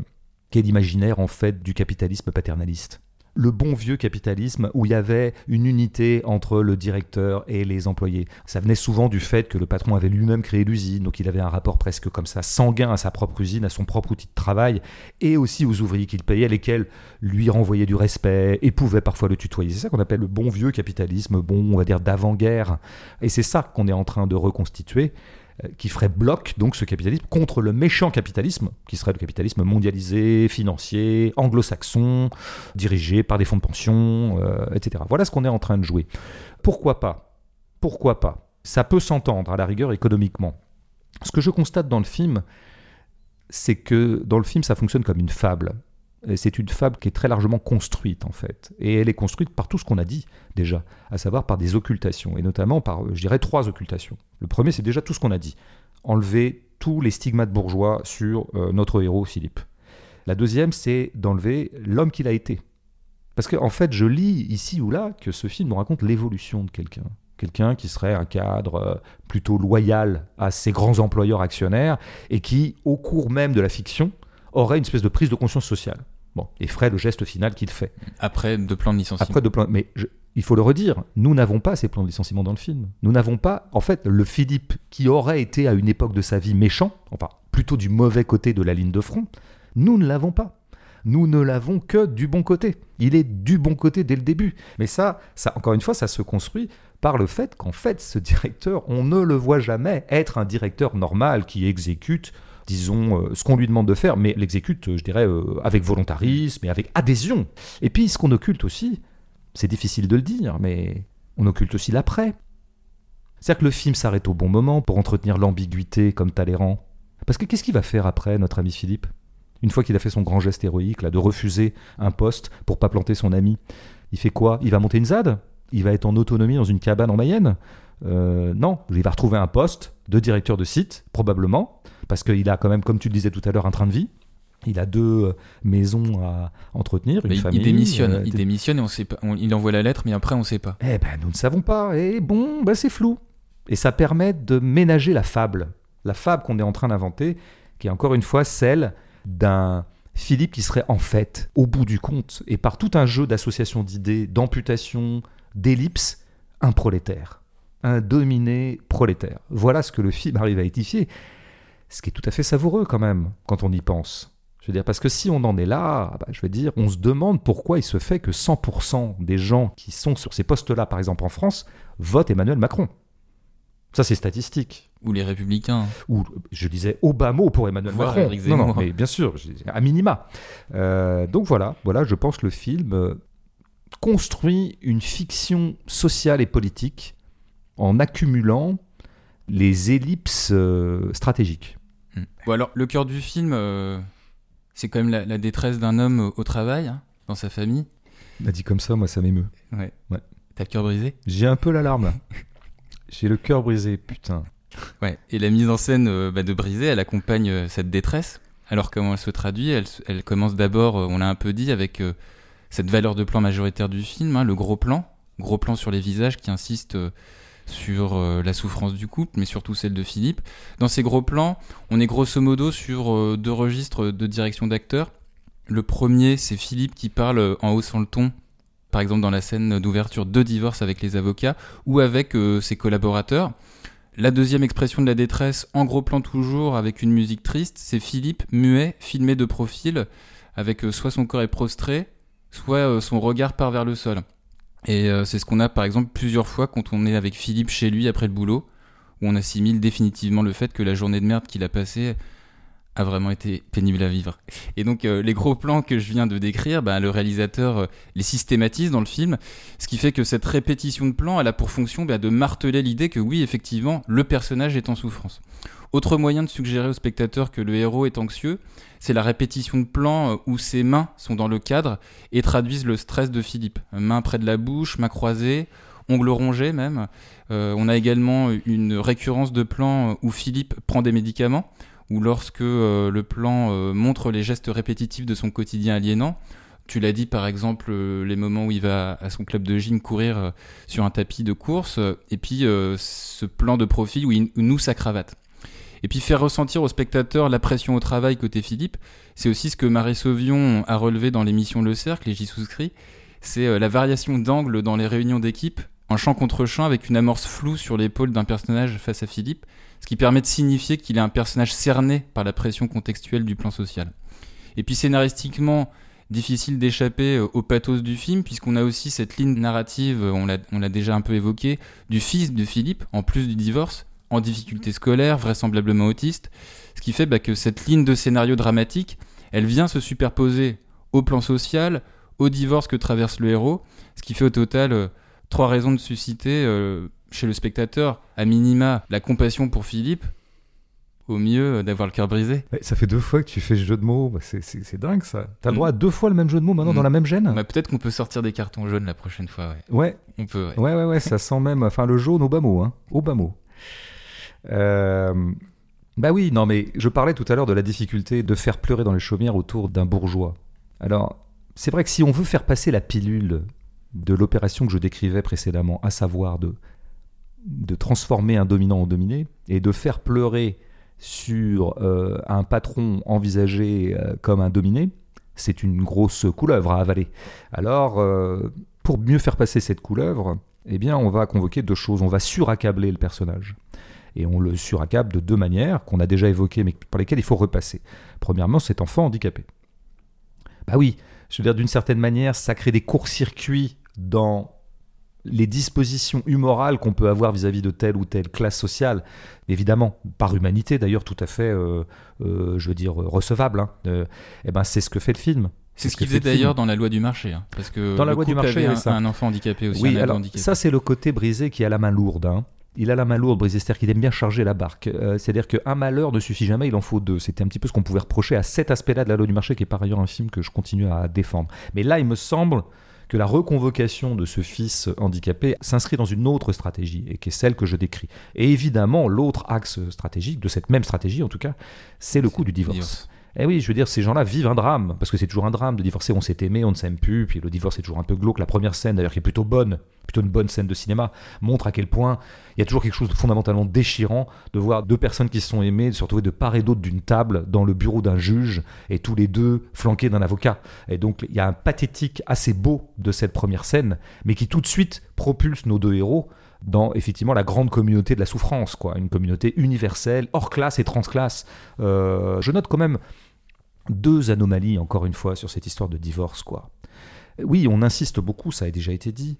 C: qui est l'imaginaire en fait du capitalisme paternaliste. Le bon vieux capitalisme où il y avait une unité entre le directeur et les employés. Ça venait souvent du fait que le patron avait lui-même créé l'usine, donc il avait un rapport presque comme ça sanguin à sa propre usine, à son propre outil de travail, et aussi aux ouvriers qu'il payait, lesquels lui renvoyaient du respect et pouvaient parfois le tutoyer. C'est ça qu'on appelle le bon vieux capitalisme, bon, on va dire d'avant-guerre. Et c'est ça qu'on est en train de reconstituer, qui ferait bloc, donc, ce capitalisme, contre le méchant capitalisme, qui serait le capitalisme mondialisé, financier, anglo-saxon, dirigé par des fonds de pension, euh, etc. Voilà ce qu'on est en train de jouer. Pourquoi pas? Pourquoi pas? Ça peut s'entendre, à la rigueur, économiquement. Ce que je constate dans le film, c'est que dans le film, ça fonctionne comme une fable. C'est une fable qui est très largement construite, en fait. Et elle est construite par tout ce qu'on a dit, déjà, à savoir par des occultations, et notamment par, euh, je dirais, trois occultations. Le premier, c'est déjà tout ce qu'on a dit. Enlever tous les stigmates bourgeois sur euh, notre héros, Philippe. La deuxième, c'est d'enlever l'homme qu'il a été. Parce qu'en en fait, je lis ici ou là que ce film raconte l'évolution de quelqu'un. Quelqu'un qui serait un cadre euh, plutôt loyal à ses grands employeurs actionnaires et qui, au cours même de la fiction, aurait une espèce de prise de conscience sociale. Bon, et ferait le geste final qu'il fait.
B: Après de plans de licenciement.
C: Après de plans, mais je- il faut le redire, nous n'avons pas ces plans de licenciement dans le film. Nous n'avons pas, en fait, le Philippe qui aurait été à une époque de sa vie méchant, enfin plutôt du mauvais côté de la ligne de front, nous ne l'avons pas. Nous ne l'avons que du bon côté. Il est du bon côté dès le début. Mais ça, ça encore une fois, ça se construit par le fait qu'en fait, ce directeur, on ne le voit jamais être un directeur normal qui exécute disons, euh, ce qu'on lui demande de faire, mais l'exécute, euh, je dirais, euh, avec volontarisme et avec adhésion. Et puis, ce qu'on occulte aussi, c'est difficile de le dire, mais on occulte aussi l'après. C'est-à-dire que le film s'arrête au bon moment pour entretenir l'ambiguïté comme Talleyrand. Parce que qu'est-ce qu'il va faire après, notre ami Philippe? Une fois qu'il a fait son grand geste héroïque, là, de refuser un poste pour pas planter son ami, il fait quoi? Il va monter une ZAD? Il va être en autonomie dans une cabane en Mayenne? Non, il va retrouver un poste de directeur de site, probablement, parce qu'il a quand même, comme tu le disais tout à l'heure, un train de vie. Il a deux euh, maisons à entretenir, une
B: il-
C: famille.
B: il démissionne,
C: euh,
B: il démissionne et on sait pas. on- il envoie la lettre, mais après on sait pas.
C: eh ben, nous ne savons pas. Et bon, ben, c'est flou. Et ça permet de ménager la fable. La fable qu'on est en train d'inventer, qui est encore une fois celle d'un Philippe qui serait en fait, au bout du compte, et par tout un jeu d'associations d'idées, d'amputation, d'ellipses, un prolétaire. Un dominé prolétaire. Voilà ce que le film arrive à édifier. Ce qui est tout à fait savoureux quand même, quand on y pense. Je veux dire, parce que si on en est là, ah bah, je veux dire, on se demande pourquoi il se fait que 100% des gens qui sont sur ces postes-là, par exemple en France, votent Emmanuel Macron. Ça, c'est statistique.
B: Ou les républicains.
C: Ou, je disais mot pour Emmanuel Macron. Non, non, mais bien sûr, à minima. Euh, donc voilà, voilà, je pense que le film euh, construit une fiction sociale et politique en accumulant les ellipses euh, stratégiques.
B: Hmm. Bon alors, le cœur du film, euh, c'est quand même la, la détresse d'un homme au, au travail, hein, dans sa famille.
C: M'a dit comme ça, moi, ça m'émeut.
B: Ouais.
C: Ouais.
B: T'as le cœur brisé?
C: J'ai un peu l'alarme là. J'ai le cœur brisé, putain.
B: Ouais. Et la mise en scène euh, bah, de Brisé, elle accompagne euh, cette détresse. Alors comment elle se traduit? Elle, commence d'abord, euh, on l'a un peu dit, avec cette valeur de plan majoritaire du film, hein, le gros plan, gros plan sur les visages qui insiste sur euh, la souffrance du couple, mais surtout celle de Philippe. Dans ces gros plans, on est grosso modo sur euh, deux registres de direction d'acteurs. Le premier, c'est Philippe qui parle euh, en haussant le ton, par exemple dans la scène d'ouverture de divorce avec les avocats ou avec ses collaborateurs. La deuxième expression de la détresse, en gros plan toujours, avec une musique triste, c'est Philippe, muet, filmé de profil, avec soit son corps est prostré, soit son regard part vers le sol. Et euh, c'est ce qu'on a par exemple plusieurs fois quand on est avec Philippe chez lui après le boulot, où on assimile définitivement le fait que la journée de merde qu'il a passée a vraiment été pénible à vivre. Et donc euh, les gros plans que je viens de décrire, bah, le réalisateur euh, les systématise dans le film, ce qui fait que cette répétition de plans, elle a pour fonction bah, de marteler l'idée que oui, effectivement, le personnage est en souffrance. Autre moyen de suggérer au spectateur que le héros est anxieux, c'est la répétition de plans euh, où ses mains sont dans le cadre et traduisent le stress de Philippe. Main près de la bouche, main croisée, ongles rongés même. on a également une récurrence de plans où Philippe prend des médicaments ou lorsque euh, le plan euh, montre les gestes répétitifs de son quotidien aliénant. Tu l'as dit par exemple euh, les moments où il va à son club de gym courir sur un tapis de course, et puis ce plan de profil où il noue sa cravate. Et puis faire ressentir au spectateur la pression au travail côté Philippe, c'est aussi ce que Marie Sauvion a relevé dans l'émission Le Cercle, et j'y souscris, c'est la variation d'angle dans les réunions d'équipe, en chant contre chant avec une amorce floue sur l'épaule d'un personnage face à Philippe, ce qui permet de signifier qu'il est un personnage cerné par la pression contextuelle du plan social. Et puis scénaristiquement, difficile d'échapper euh, au pathos du film, puisqu'on a aussi cette ligne narrative, on l'a déjà un peu évoqué, du fils de Philippe, en plus du divorce, en difficulté scolaire, vraisemblablement autiste, ce qui fait bah, que cette ligne de scénario dramatique, elle vient se superposer au plan social, au divorce que traverse le héros, ce qui fait au total euh, trois raisons de susciter chez le spectateur, à minima, la compassion pour Philippe, au mieux euh, d'avoir le cœur brisé.
C: ça fait deux fois que tu fais ce jeu de mots, bah, c'est dingue ça. T'as le droit à deux fois le même jeu de mots maintenant dans mm. la même gêne
B: bah, Peut-être qu'on peut sortir des cartons jaunes la prochaine fois.
C: Ouais. ouais.
B: On peut.
C: Ouais, ouais, ouais, ça sent même. Enfin, le jaune au bas mot, hein. Au bas mot. Euh, bah oui, non, mais je parlais tout à l'heure de la difficulté de faire pleurer dans les chaumières autour d'un bourgeois. Alors, c'est vrai que si on veut faire passer la pilule de l'opération que je décrivais précédemment, à savoir de de transformer un dominant en dominé et de faire pleurer sur euh, un patron envisagé euh, comme un dominé, c'est une grosse couleuvre à avaler. Alors, euh, pour mieux faire passer cette couleuvre, eh bien, on va convoquer deux choses. On va suraccabler le personnage. Et on le suraccable de deux manières qu'on a déjà évoquées, mais par lesquelles il faut repasser. Premièrement, cet enfant handicapé. Bah oui, je veux dire, d'une certaine manière, ça crée des courts-circuits dans les dispositions humorales qu'on peut avoir vis-à-vis de telle ou telle classe sociale, évidemment, par humanité d'ailleurs, tout à fait, euh, euh, je veux dire, recevable, hein, euh, eh ben, c'est ce que fait le film.
B: C'est ce qu'il faisait d'ailleurs dans la loi du marché, hein, parce que
C: dans la loi du marché,
B: avait un, un, enfant handicapé aussi.
C: Oui, alors ça c'est le côté brisé qui a la main lourde. Hein. Il a la main lourde, Brisé, c'est-à-dire qu'il aime bien charger la barque. c'est-à-dire qu'un malheur ne suffit jamais, il en faut deux. C'était un petit peu ce qu'on pouvait reprocher à cet aspect-là de la loi du marché, qui est par ailleurs un film que je continue à défendre. Mais là, il me semble que la reconvocation de ce fils handicapé s'inscrit dans une autre stratégie, et qui est celle que je décris. Et évidemment, l'autre axe stratégique, de cette même stratégie en tout cas, c'est le coup du divorce. Eh oui, je veux dire, ces gens-là vivent un drame, parce que c'est toujours un drame de divorcer, on s'est aimé, on ne s'aime plus, puis le divorce est toujours un peu glauque. La première scène, d'ailleurs, qui est plutôt bonne, plutôt une bonne scène de cinéma, montre à quel point il y a toujours quelque chose de fondamentalement déchirant de voir deux personnes qui se sont aimées se retrouver de part et d'autre d'une table dans le bureau d'un juge, et tous les deux flanqués d'un avocat. Et donc, il y a un pathétique assez beau de cette première scène, mais qui tout de suite propulse nos deux héros dans effectivement la grande communauté de la souffrance, quoi, une communauté universelle, hors classe et transclasse. Euh, je note quand même deux anomalies, encore une fois, sur cette histoire de divorce, quoi. Oui, on insiste beaucoup, ça a déjà été dit,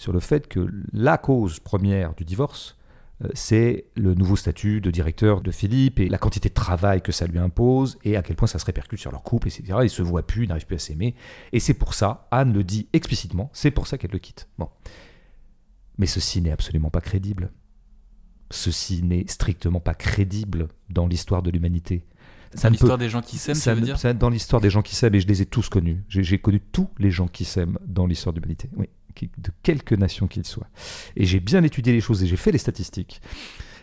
C: sur le fait que la cause première du divorce, euh, c'est le nouveau statut de directeur de Philippe et la quantité de travail que ça lui impose et à quel point ça se répercute sur leur couple, etc. Ils se voient plus, ils n'arrivent plus à s'aimer. Et c'est pour ça, Anne le dit explicitement, c'est pour ça qu'elle le quitte. Bon. Mais ceci n'est absolument pas crédible. Ceci n'est strictement pas crédible dans l'histoire de l'humanité.
B: C'est l'histoire des gens qui s'aiment, ça, veut dire?
C: Dans l'histoire des gens qui s'aiment, et je les ai tous connus. J'ai connu tous les gens qui s'aiment dans l'histoire de l'humanité, oui, de quelque nation qu'ils soient. Et j'ai bien étudié les choses et j'ai fait les statistiques.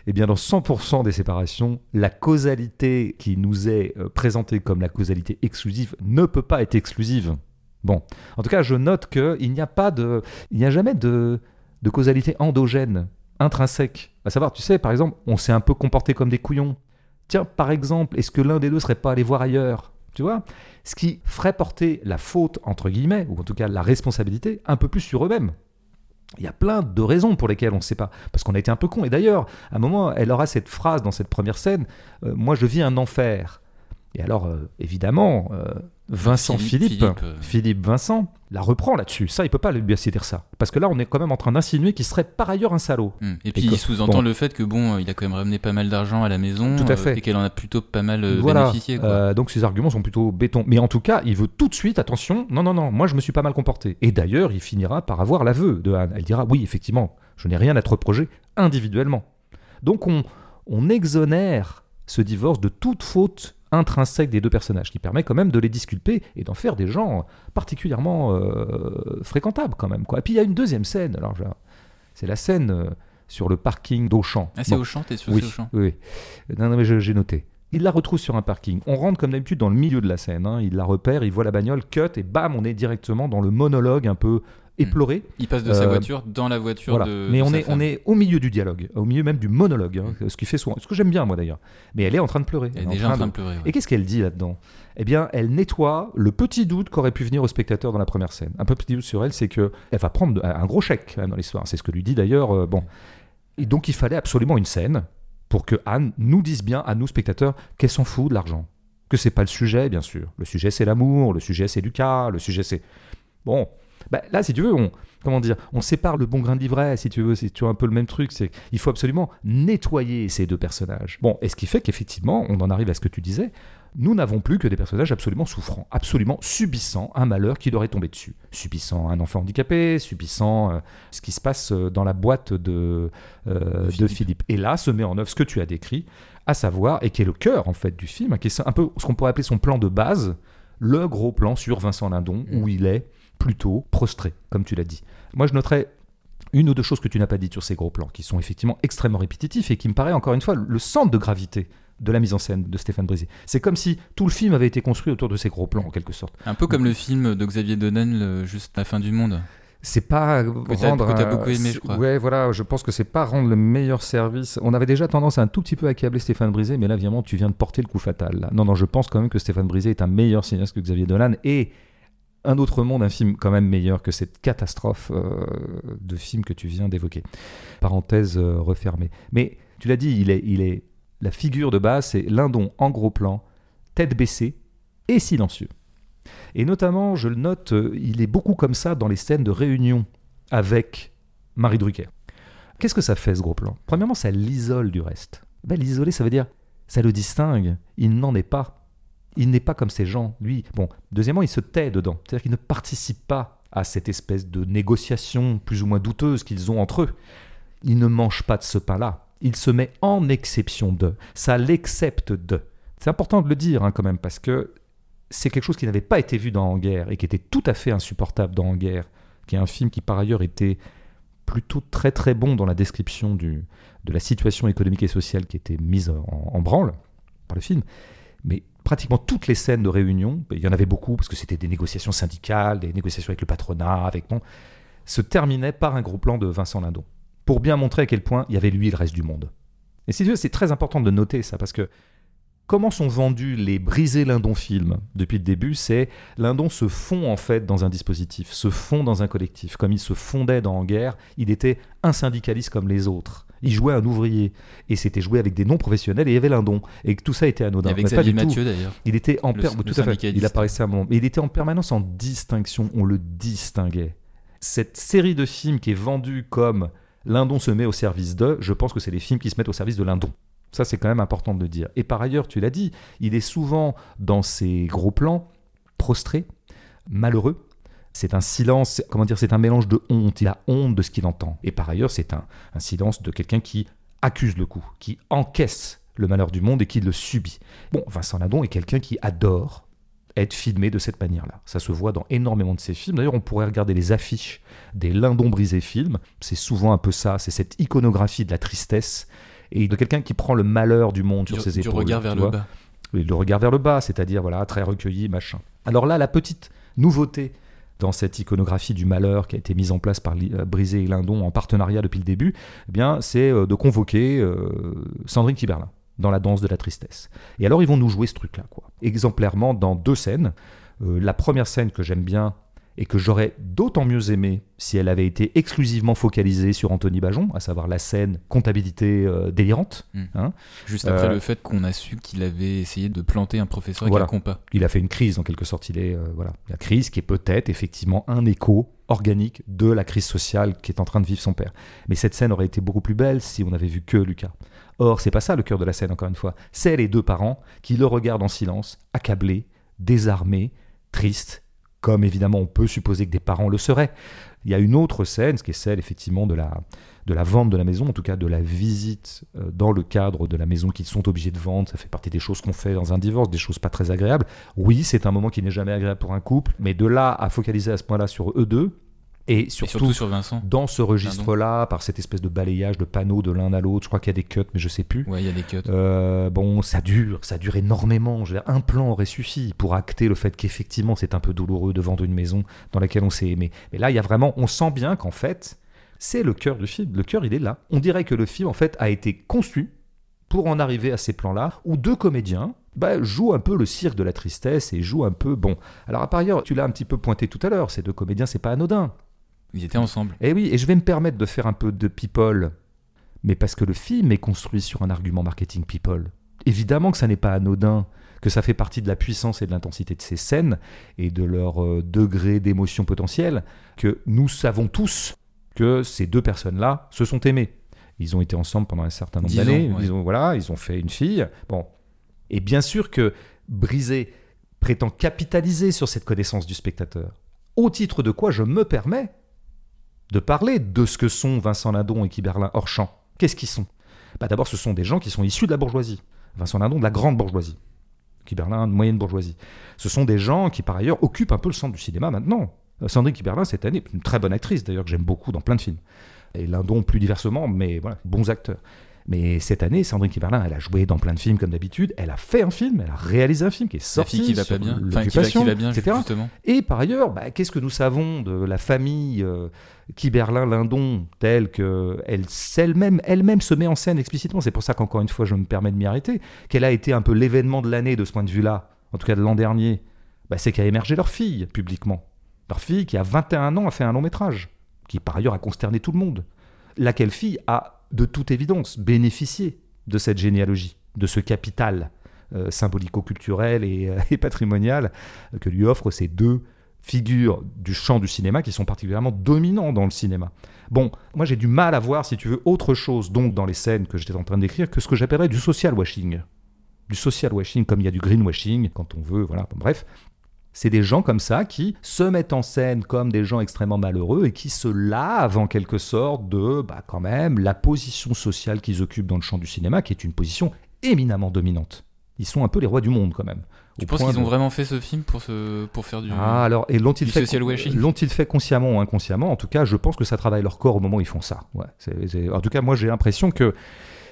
C: Eh bien, dans 100% des séparations, la causalité qui nous est euh, présentée comme la causalité exclusive ne peut pas être exclusive. Bon, en tout cas, je note qu'il n'y a pas de, il n'y a jamais de, de causalité endogène, intrinsèque. À savoir, tu sais, par exemple, on s'est un peu comporté comme des couillons Tiens, par exemple, est-ce que l'un des deux serait pas allé voir ailleurs? Tu vois? Ce qui ferait porter la faute, entre guillemets, ou en tout cas la responsabilité, un peu plus sur eux-mêmes. Il y a plein de raisons pour lesquelles on ne sait pas. Parce qu'on a été un peu con. Et d'ailleurs, à un moment, elle aura cette phrase dans cette première scène euh, Moi, je vis un enfer. Et alors, euh, évidemment, euh, Vincent
B: Philippe,
C: Philippe,
B: Philippe, euh.
C: Philippe Vincent, la reprend là-dessus. Ça, il peut pas lui laisser dire ça. Parce que là, on est quand même en train d'insinuer qu'il serait par ailleurs un salaud.
B: Hmm. Et puis
C: que-
B: il sous-entend
C: bon.
B: le fait que bon, il a quand même ramené pas mal d'argent à la maison
C: Tout à
B: euh,
C: fait.
B: et qu'elle en a plutôt pas mal
C: voilà.
B: bénéficié. Quoi.
C: Euh, donc ses arguments sont plutôt béton. Mais en tout cas, il veut tout de suite, attention, non, non, non, moi je me suis pas mal comporté. Et d'ailleurs, il finira par avoir l'aveu de Anne. Elle dira, oui, effectivement, je n'ai rien à te reprocher individuellement. Donc on, on exonère ce divorce de toute faute intrinsèque des deux personnages, qui permet quand même de les disculper et d'en faire des gens particulièrement euh, fréquentables quand même. Quoi. Et puis il y a une deuxième scène, alors c'est la scène euh, sur le parking d'Auchan.
B: ah, c'est
C: Bon.
B: au champ, t'es sûr
C: Oui,
B: c'est au champ
C: oui. Non, non, mais j'ai noté. Il la retrouve sur un parking. On rentre comme d'habitude dans le milieu de la scène. hein. Il la repère, il voit la bagnole, cut, et bam, on est directement dans le monologue un peu éploré.
B: Il passe de sa
C: Euh,
B: voiture dans la voiture
C: Voilà.
B: de.
C: Mais
B: de
C: on
B: sa
C: est,
B: femme.
C: on est au milieu du dialogue, au milieu même du monologue, hein, ce qui fait souvent, ce que j'aime bien moi d'ailleurs. Mais elle est en train de pleurer.
B: Elle est
C: en
B: déjà en train
C: de-
B: de pleurer. ouais.
C: Et qu'est-ce qu'elle dit là-dedans? Eh bien, elle nettoie le petit doute qu'aurait pu venir au spectateur dans la première scène. Un peu petit doute sur elle, c'est que elle va prendre un gros chèque même, dans l'histoire. C'est ce que lui dit d'ailleurs. euh, bon, et donc il fallait absolument une scène pour que Anne nous dise bien à nous spectateurs qu'elle s'en fout de l'argent, que c'est pas le sujet, bien sûr. Le sujet c'est l'amour, le sujet c'est Lucas, le sujet c'est bon. Bah, là, si tu veux, on comment dire, on sépare le bon grain d'ivraie, si tu veux, c'est tu vois un peu le même truc. C'est il faut absolument nettoyer ces deux personnages. Bon, et ce qui fait qu'effectivement, on en arrive à ce que tu disais. Nous n'avons plus que des personnages absolument souffrants, absolument subissant un malheur qui leur est tombé dessus. Subissant un enfant handicapé, subissant euh, ce qui se passe euh, dans la boîte de, euh, de
B: Philippe.
C: Philippe. Et là se met en œuvre ce que tu as décrit, à savoir, et qui est le cœur en fait du film, qui est un peu ce qu'on pourrait appeler son plan de base, le gros plan sur Vincent Lindon,
B: Mm.
C: où il est plutôt prostré, comme tu l'as dit. Moi, je noterais une ou deux choses que tu n'as pas dites sur ces gros plans, qui sont effectivement extrêmement répétitifs et qui me paraît encore une fois le centre de gravité de la mise en scène de Stéphane Brisé. C'est comme si tout le film avait été construit autour de ces gros plans, en quelque sorte.
B: Un peu comme le film de Xavier Donan, le- juste la fin du monde.
C: C'est pas
B: t'as-
C: rendre
B: que
C: un-
B: beaucoup aimé, je crois.
C: Ouais, voilà, je pense que c'est pas rendre le meilleur service. On avait déjà tendance à un tout petit peu accabler Stéphane Brisé, mais là, évidemment, tu viens de porter le coup fatal. là. Non, non, je pense quand même que Stéphane Brisé est un meilleur cinéaste que Xavier Dolan et un autre monde, un film quand même meilleur que cette catastrophe euh, de film que tu viens d'évoquer. Parenthèse euh, refermée. Mais tu l'as dit, il est, il est la figure de base, c'est Lindon en gros plan, tête baissée et silencieux. Et notamment, je le note, euh, il est beaucoup comme ça dans les scènes de réunion avec Marie Drucker. Qu'est-ce que ça fait ce gros plan? Premièrement, ça l'isole du reste. Ben, L'isoler, ça veut dire, ça le distingue. Il n'en est pas. Il n'est pas comme ces gens. Lui, bon, deuxièmement, il se tait dedans. C'est-à-dire qu'il ne participe pas à cette espèce de négociation plus ou moins douteuse qu'ils ont entre eux. Il ne mange pas de ce pain-là. Il se met en exception de. Ça l'accepte de. C'est important de le dire hein, quand même, parce que c'est quelque chose qui n'avait pas été vu dans En guerre et qui était tout à fait insupportable dans En guerre, qui est un film qui par ailleurs était plutôt très très bon dans la description de la situation économique et sociale qui était mise en, en branle par le film. Mais pratiquement toutes les scènes de réunion, il y en avait beaucoup parce que c'était des négociations syndicales, des négociations avec le patronat, avec bon, se terminaient par un gros plan de Vincent Lindon pour bien montrer à quel point il y avait lui et le reste du monde. Et c'est très important de noter ça parce que comment sont vendus les brisés Lindon films depuis le début C'est Lindon se fond en fait dans un dispositif, se fond dans un collectif. Comme il se fondait dans En guerre, il était un syndicaliste comme les autres. Il jouait un ouvrier et c'était joué avec des non professionnels et il y avait Lindon et tout ça était anodin.
B: Avec
C: pas du.
B: Mathieu d'ailleurs.
C: Il était en
B: Le-
C: per-
B: le
C: tout à fait. Il apparaissait à un moment, il était en permanence en distinction. On le distinguait. Cette série de films qui est vendue comme Lindon se met au service de, je pense que c'est les films qui se mettent au service de Lindon. Ça, c'est quand même important de le dire. Et par ailleurs, tu l'as dit, il est souvent dans ces gros plans prostré, malheureux. C'est un silence, comment dire, c'est un mélange de honte. Il a honte de ce qu'il entend. Et par ailleurs, c'est un, un silence de quelqu'un qui accuse le coup, qui encaisse le malheur du monde et qui le subit. Bon, Vincent Lindon est quelqu'un qui adore être filmé de cette manière-là. Ça se voit dans énormément de ses films. D'ailleurs, on pourrait regarder les affiches des Lindon brisés films. C'est souvent un peu ça, c'est cette iconographie de la tristesse et de quelqu'un qui prend le malheur du monde sur
B: Du,
C: ses
B: du
C: épaules.
B: regard vers le bas.
C: Et le regard vers le bas, c'est-à-dire voilà, très recueilli, machin. Alors là, la petite nouveauté dans cette iconographie du malheur qui a été mise en place par euh, Brisé et Lindon en partenariat depuis le début, eh bien, c'est euh, de convoquer euh, Sandrine Kiberlin dans la danse de la tristesse. Et alors, ils vont nous jouer ce truc-là, quoi. Exemplairement dans deux scènes. La première scène que j'aime bien et que j'aurais d'autant mieux aimé si elle avait été exclusivement focalisée sur Anthony Bajon, à savoir la scène comptabilité euh, délirante.
B: Mm.
C: hein.
B: Juste après
C: Euh,
B: le fait qu'on a su qu'il avait essayé de planter un professeur avec
C: Voilà.
B: un compas.
C: Il a fait une crise en quelque sorte. Il est euh, voilà la crise qui est peut-être effectivement un écho organique de la crise sociale qui est en train de vivre son père. Mais cette scène aurait été beaucoup plus belle si on avait vu que Lucas. Or c'est pas ça le cœur de la scène encore une fois. C'est les deux parents qui le regardent en silence, accablés, désarmés, tristes, comme évidemment on peut supposer que des parents le seraient. Il y a une autre scène, ce qui est celle effectivement de la de la vente de la maison, en tout cas de la visite euh, dans le cadre de la maison qu'ils sont obligés de vendre. Ça fait partie des choses qu'on fait dans un divorce, des choses pas très agréables. Oui, c'est un moment qui n'est jamais agréable pour un couple, mais de là à focaliser à ce point-là sur eux deux, et
B: Et
C: surtout,
B: sur Vincent.
C: dans ce registre-là, par cette espèce de balayage de panneaux de l'un à l'autre, je crois qu'il y a des cuts, mais je sais plus.
B: Ouais, il y a des cuts.
C: Euh, bon, ça dure, ça dure énormément. Je veux dire, un plan aurait suffi pour acter le fait qu'effectivement c'est un peu douloureux de vendre une maison dans laquelle on s'est aimé. Mais là, il y a vraiment, on sent bien qu'en fait, c'est le cœur du film. Le cœur, il est là. On dirait que le film, en fait, a été conçu pour en arriver à ces plans-là, où deux comédiens bah, jouent un peu le cirque de la tristesse et jouent un peu. Bon, alors à par ailleurs, tu l'as un petit peu pointé tout à l'heure, ces deux comédiens, c'est pas anodin.
B: Ils étaient ensemble.
C: Et oui, et je vais me permettre de faire un peu de people, mais parce que le film est construit sur un argument marketing people. Évidemment que ça n'est pas anodin, que ça fait partie de la puissance et de l'intensité de ces scènes et de leur euh, degré d'émotion potentielle, que nous savons tous que ces deux personnes-là se sont aimées. Ils ont été ensemble pendant un certain nombre d'années.
B: ouais.
C: Ils ont voilà, ils ont fait une fille. Bon, et bien sûr que Brisé prétend capitaliser sur cette connaissance du spectateur. Au titre de quoi je me permets de parler de ce que sont Vincent Lindon et Guy Berlin hors champ. Qu'est-ce qu'ils sont? Bah D'abord, ce sont des gens qui sont issus de la bourgeoisie. Vincent Lindon de la grande bourgeoisie. Guy Berlin de moyenne bourgeoisie. Ce sont des gens qui, par ailleurs, occupent un peu le centre du cinéma maintenant. Euh, Sandrine Kiberlin, cette année, une très bonne actrice d'ailleurs, que j'aime beaucoup dans plein de films. Et Lindon plus diversement, mais voilà, bons acteurs. Mais cette année, Sandrine Kiberlin, elle a joué dans plein de films comme d'habitude. Elle a fait un film, elle a réalisé un film qui est sorti
B: fille qui va pas bien. Enfin, qui va, qui va bien,
C: etc.
B: justement.
C: Et par ailleurs, bah, qu'est-ce que nous savons de la famille euh, Kiberlin-Lindon telle que elle elle-même elle-même se met en scène explicitement C'est pour ça qu'encore une fois, je me permets de m'y arrêter. Qu'elle a été un peu l'événement de l'année de ce point de vue-là, en tout cas de l'an dernier? Bah, c'est qu'a émergé leur fille publiquement. Leur fille qui a 21 ans a fait un long métrage, qui par ailleurs a consterné tout le monde. Laquelle fille a, de toute évidence, bénéficié de cette généalogie, de ce capital euh, symbolico-culturel et, euh, et patrimonial que lui offrent ces deux figures du champ du cinéma qui sont particulièrement dominants dans le cinéma. Bon, moi j'ai du mal à voir, si tu veux, autre chose donc dans les scènes que j'étais en train d'écrire que ce que j'appellerais du social washing. Du social washing comme il y a du greenwashing quand on veut, voilà, bref. C'est des gens comme ça qui se mettent en scène comme des gens extrêmement malheureux et qui se lavent en quelque sorte de, bah, quand même, la position sociale qu'ils occupent dans le champ du cinéma, qui est une position éminemment dominante. Ils sont un peu les rois du monde quand même.
B: Tu penses qu'ils ont
C: de-
B: vraiment fait ce film pour, se... pour faire du.
C: ah, alors, et l'ont-ils fait,
B: social washing.
C: l'ont-ils fait consciemment ou inconsciemment? En tout cas, je pense que ça travaille leur corps au moment où ils font ça. Ouais, En tout cas, moi, j'ai l'impression que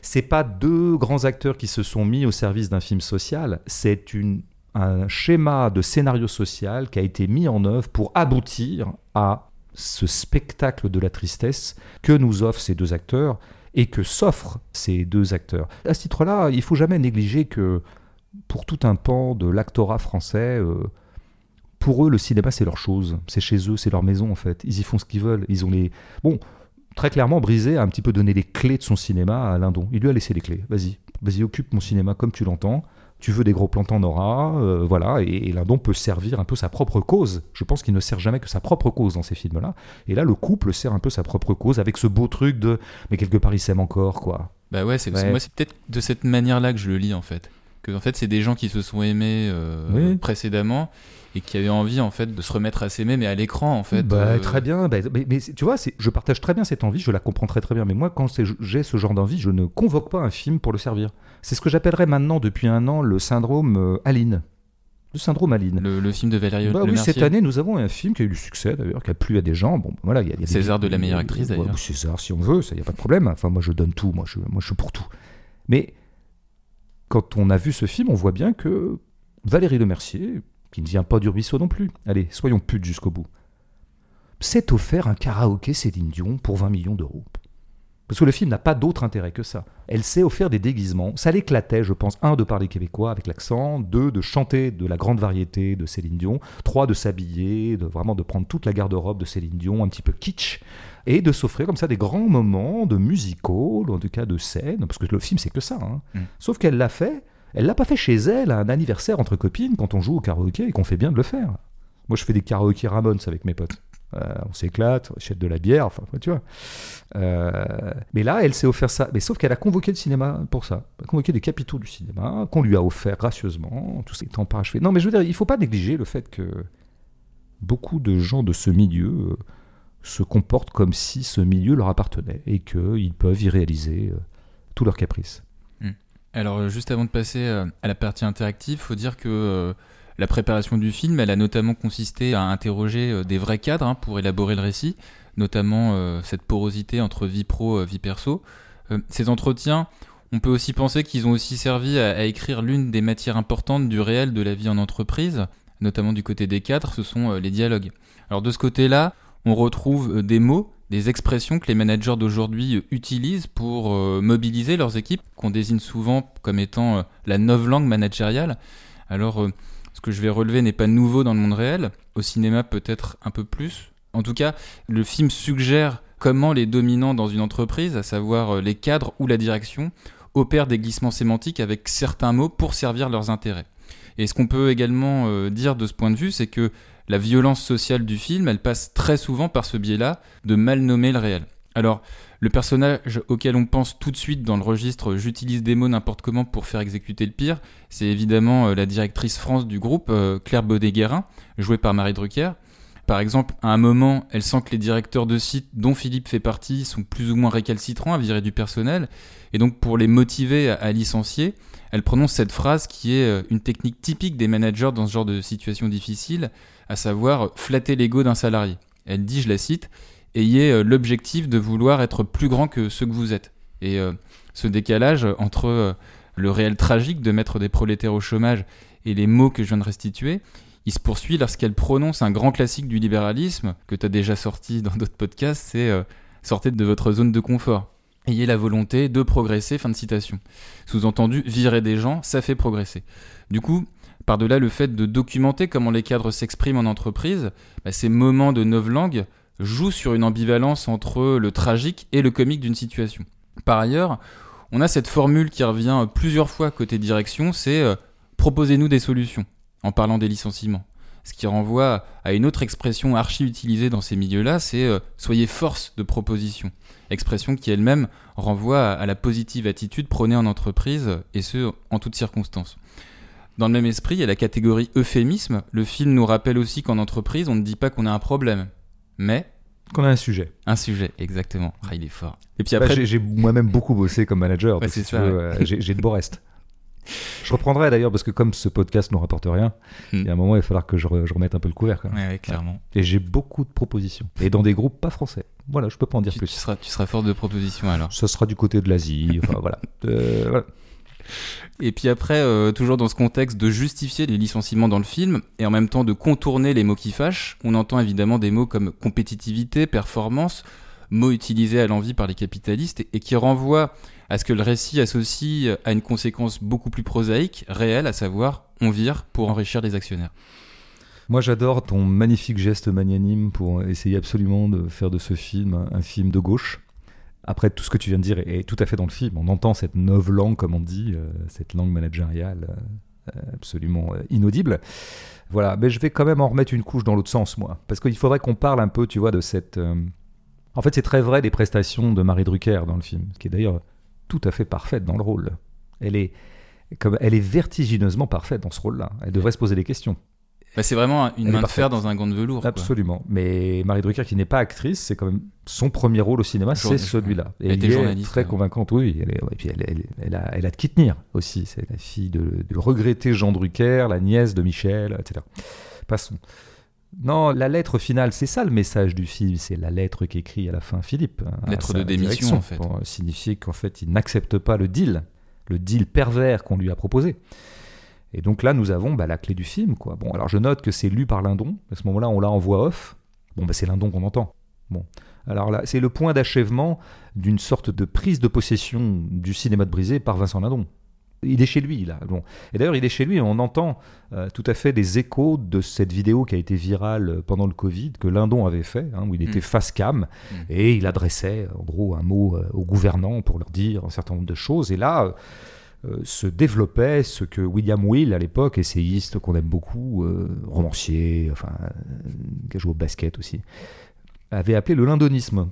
C: c'est pas deux grands acteurs qui se sont mis au service d'un film social, c'est une, un schéma de scénario social qui a été mis en œuvre pour aboutir à ce spectacle de la tristesse que nous offrent ces deux acteurs et que s'offrent ces deux acteurs. À ce titre-là, il faut jamais négliger que pour tout un pan de l'actorat français, euh, pour eux, le cinéma, c'est leur chose. C'est chez eux, c'est leur maison, en fait. Ils y font ce qu'ils veulent. Ils ont les. Bon, très clairement, Brisé a un petit peu donné les clés de son cinéma à Lindon. Il lui a laissé les clés. Vas-y, vas-y, occupe mon cinéma comme tu l'entends. Tu veux des gros plans, t'en auras. euh, voilà. Et, et Lindon peut servir un peu sa propre cause. Je pense qu'il ne sert jamais que sa propre cause dans ces films-là. Et là, le couple sert un peu sa propre cause avec ce beau truc de. Mais quelque part, ils s'aiment encore, quoi.
B: Bah ouais, c'est
C: Ouais.
B: moi c'est peut-être de cette manière-là que je le lis en fait. Que en fait c'est des gens qui se sont aimés euh,
C: Oui.
B: précédemment et qui avaient envie en fait de se remettre à s'aimer mais à l'écran en fait.
C: Bah,
B: euh,
C: Très bien, bah, mais, tu vois, je partage très bien cette envie, je la comprends très très bien, mais moi quand j'ai ce genre d'envie, je ne convoque pas un film pour le servir. C'est ce que j'appellerais maintenant depuis un an le syndrome euh, Aline. Le syndrome Aline.
B: Le, le film de Valérie
C: Bah oui,
B: Mercier.
C: cette année, nous avons un film qui a eu du succès d'ailleurs, qui a plu à des gens. Bon, voilà, il y a, il y a des-
B: César de la meilleure actrice,
C: Ouais,
B: d'ailleurs.
C: ou César, si on veut, ça y a pas de problème. Enfin, moi, je donne tout. Moi, je, moi, je suis pour tout. Mais quand on a vu ce film, on voit bien que Valérie Le Mercier, qui ne vient pas du ruisseau non plus, allez, soyons putes jusqu'au bout, s'est offert un karaoké Céline Dion pour 20 millions d'euros. Parce que le film n'a pas d'autre intérêt que ça. Elle sait offrir des déguisements. Ça l'éclatait, je pense, un, de parler québécois avec l'accent, deux, de chanter de la grande variété de Céline Dion, trois, de s'habiller, de vraiment de prendre toute la garde-robe de Céline Dion, un petit peu kitsch, et de s'offrir comme ça des grands moments de musicaux, en tout cas de scène, parce que le film c'est que ça. hein.
B: Mm.
C: Sauf qu'elle l'a fait, elle l'a pas fait chez elle à un anniversaire entre copines quand on joue au karaoké et qu'on fait bien de le faire. Moi je fais des karaoké Ramones avec mes potes. Euh, on s'éclate, on achète de la bière, enfin tu vois. Euh, mais là, elle s'est offert ça. Mais sauf qu'elle a convoqué le cinéma pour ça. Elle a convoqué des capitaux du cinéma qu'on lui a offert gracieusement, tout ces temps parachevés. Non, mais je veux dire, il faut pas négliger le fait que beaucoup de gens de ce milieu euh, se comportent comme si ce milieu leur appartenait et qu'ils peuvent y réaliser tous leurs caprices.
B: Alors, euh, juste avant de passer euh, à la partie interactive, faut dire que euh, la préparation du film, elle a notamment consisté à interroger des vrais cadres hein, pour élaborer le récit, notamment cette porosité entre vie pro et vie perso. Ces entretiens, on peut aussi penser qu'ils ont aussi servi à, écrire l'une des matières importantes du réel de la vie en entreprise, notamment du côté des cadres, ce sont les dialogues. Alors de ce côté-là, on retrouve des mots, des expressions que les managers d'aujourd'hui euh, utilisent pour euh, mobiliser leurs équipes, qu'on désigne souvent comme étant euh, la langue managériale. Alors, ce que je vais relever n'est pas nouveau dans le monde réel, au cinéma peut-être un peu plus. En tout cas, le film suggère comment les dominants dans une entreprise, à savoir les cadres ou la direction, opèrent des glissements sémantiques avec certains mots pour servir leurs intérêts. Et ce qu'on peut également dire de ce point de vue, c'est que la violence sociale du film, elle passe très souvent par ce biais-là de mal nommer le réel. Alors, le personnage auquel on pense tout de suite dans le registre j'utilise des mots n'importe comment pour faire exécuter le pire, c'est évidemment euh, la directrice France du groupe, euh, Claire Baudet-Guérin, jouée par Marie Drucker. Par exemple, à un moment, elle sent que les directeurs de site dont Philippe fait partie sont plus ou moins récalcitrants à virer du personnel, et donc pour les motiver à, licencier, elle prononce cette phrase qui est euh, une technique typique des managers dans ce genre de situation difficile, à savoir flatter l'ego d'un salarié. Elle dit, je la cite, ayez euh, l'objectif de vouloir être plus grand que ce que vous êtes. Et euh, ce décalage entre euh, le réel tragique de mettre des prolétaires au chômage et les mots que je viens de restituer, il se poursuit lorsqu'elle prononce un grand classique du libéralisme que tu as déjà sorti dans d'autres podcasts, c'est euh, sortez de votre zone de confort. Ayez la volonté de progresser, fin de citation. Sous-entendu, virer des gens, ça fait progresser. Du coup, par-delà le fait de documenter comment les cadres s'expriment en entreprise, bah, ces moments de novlangue jouent sur une ambivalence entre le tragique et le comique d'une situation. Par ailleurs, on a cette formule qui revient plusieurs fois côté direction, c'est euh, proposez-nous des solutions, en parlant des licenciements. Ce qui renvoie à une autre expression archi utilisée dans ces milieux-là, c'est euh, soyez force de proposition. Expression qui elle-même renvoie à, la positive attitude prônée en entreprise, et ce, en toutes circonstances. Dans le même esprit, il y a la catégorie euphémisme. Le film nous rappelle aussi qu'en entreprise, on ne dit pas qu'on a un problème, mais
C: Qu'on a un sujet.
B: un sujet, exactement. Ah, il est fort. Et puis
C: Bah,
B: après,
C: j'ai j'ai moi-même beaucoup bossé comme manager.
B: Ouais, c'est
C: si
B: ouais.
C: euh, j'ai j'ai de beaux restes. Je reprendrai d'ailleurs parce que comme ce podcast ne rapporte rien,
B: Hmm.
C: il y a un moment il va falloir que je, re- je remette un peu le couvert. quand même.
B: Ouais, ouais, clairement.
C: Et j'ai beaucoup de propositions. Et dans des groupes pas français. Voilà, je peux pas en dire
B: Tu,
C: plus.
B: tu seras, tu seras fort de proposition alors.
C: Ça sera du côté de l'Asie. Enfin voilà. Euh, voilà.
B: Et puis après, euh, toujours dans ce contexte de justifier les licenciements dans le film et en même temps de contourner les mots qui fâchent, on entend évidemment des mots comme compétitivité, performance, mots utilisés à l'envi par les capitalistes et, et qui renvoient à ce que le récit associe à une conséquence beaucoup plus prosaïque, réelle, à savoir on vire pour enrichir les actionnaires.
C: Moi j'adore ton magnifique geste magnanime pour essayer absolument de faire de ce film un, film de gauche. Après, tout ce que tu viens de dire est, tout à fait dans le film. On entend cette neuve langue, comme on dit, euh, cette langue managériale euh, absolument euh, inaudible. Voilà, mais je vais quand même en remettre une couche dans l'autre sens, moi. Parce qu'il faudrait qu'on parle un peu, tu vois, de cette... En fait, c'est très vrai des prestations de Marie Drucker dans le film, qui est d'ailleurs tout à fait parfaite dans le rôle. Elle est, comme, elle est vertigineusement parfaite dans ce rôle-là. Elle devrait se poser des questions.
B: Bah, c'est vraiment une
C: Elle
B: main de fer dans un gant de velours. quoi.
C: Absolument. Mais Marie Drucker, qui n'est pas actrice, c'est quand même son premier rôle au cinéma, c'est celui-là.
B: Elle
C: Et
B: était
C: il est très
B: ouais.
C: convaincante, oui. Elle est- et puis elle, elle- elle a, elle a de qui tenir aussi. C'est la fille de, de regretter Jean Drucker, la nièce de Michel, etc. Passons. Non, la lettre finale, c'est ça le message du film, c'est la lettre qu'écrit à la fin Philippe. hein,
B: Lettre de démission, en fait.
C: Pour signifier qu'en fait, il n'accepte pas le deal, le deal pervers qu'on lui a proposé. Et donc là, nous avons bah, la clé du film. Quoi. Bon, alors je note que c'est lu par Lindon. À ce moment-là, on l'a en voix off. Bon, bah, c'est Lindon qu'on entend. Bon. Alors là, c'est le point d'achèvement d'une sorte de prise de possession du cinéma de Brisé par Vincent Lindon. Il est chez lui, là. Bon. Et d'ailleurs, il est chez lui, on entend euh, tout à fait des échos de cette vidéo qui a été virale pendant le Covid, que Lindon avait fait, hein, où il était
B: Mm.
C: face cam,
B: Mm.
C: et il adressait, en gros, un mot euh, aux gouvernants pour leur dire un certain nombre de choses. Et là, euh, se développait ce que William Will, à l'époque, essayiste qu'on aime beaucoup, romancier, enfin, qui a joué au basket aussi, avait appelé le lindonisme.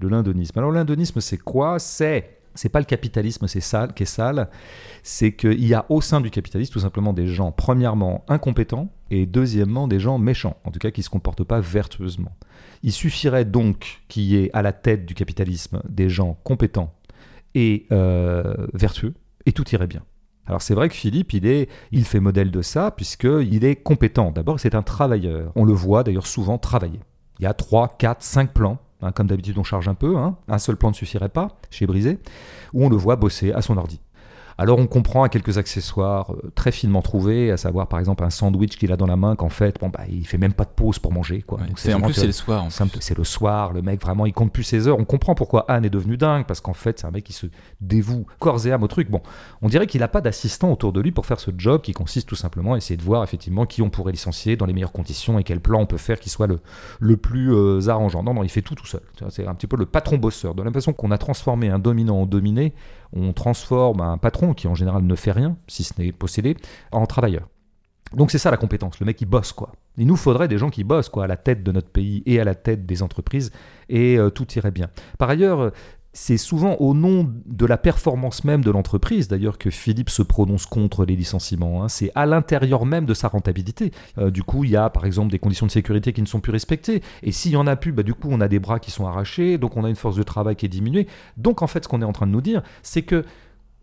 C: Le lindonisme. Alors, lindonisme, c'est quoi? C'est. C'est pas le capitalisme, c'est sale, qui est sale. C'est qu'il y a au sein du capitalisme tout simplement des gens, premièrement, incompétents et deuxièmement, des gens méchants, en tout cas qui ne se comportent pas vertueusement. Il suffirait donc qu'il y ait à la tête du capitalisme des gens compétents et euh, vertueux, et tout irait bien. Alors c'est vrai que Philippe, il, est, il fait modèle de ça, puisqu'il est compétent. D'abord, c'est un travailleur. On le voit d'ailleurs souvent travailler. Il y a 3, 4, 5 plans. Hein, comme d'habitude, on charge un peu. hein. Un seul plan ne suffirait pas chez Brisé, où on le voit bosser à son ordi. Alors on comprend à quelques accessoires euh, très finement trouvés, à savoir par exemple un sandwich qu'il a dans la main qu'en fait, bon bah il fait même pas de pause pour manger quoi.
B: Ouais.
C: Donc
B: C'est en plus c'est le soir.
C: c'est le soir, le mec vraiment il compte plus ses heures. On comprend pourquoi Anne est devenu dingue parce qu'en fait c'est un mec qui se dévoue corps et âme au truc. Bon, on dirait qu'il n'a pas d'assistant autour de lui pour faire ce job qui consiste tout simplement à essayer de voir effectivement qui on pourrait licencier dans les meilleures conditions et quel plan on peut faire qui soit le, le plus euh, arrangeant. Non, non, il fait tout tout seul. C'est un petit peu le patron bosseur. De l'impression qu'on a transformé un dominant en dominé, on transforme un patron qui en général ne fait rien, si ce n'est possédé, en travailleur. Donc c'est ça la compétence, le mec qui bosse quoi. Il nous faudrait des gens qui bossent quoi, à la tête de notre pays et à la tête des entreprises, et euh, tout irait bien. Par ailleurs, c'est souvent au nom de la performance même de l'entreprise, d'ailleurs, que Philippe se prononce contre les licenciements. hein. C'est à l'intérieur même de sa rentabilité. Euh, du coup, il y a par exemple des conditions de sécurité qui ne sont plus respectées. Et s'il y en a plus, bah, du coup, on a des bras qui sont arrachés, donc on a une force de travail qui est diminuée. Donc en fait, ce qu'on est en train de nous dire, c'est que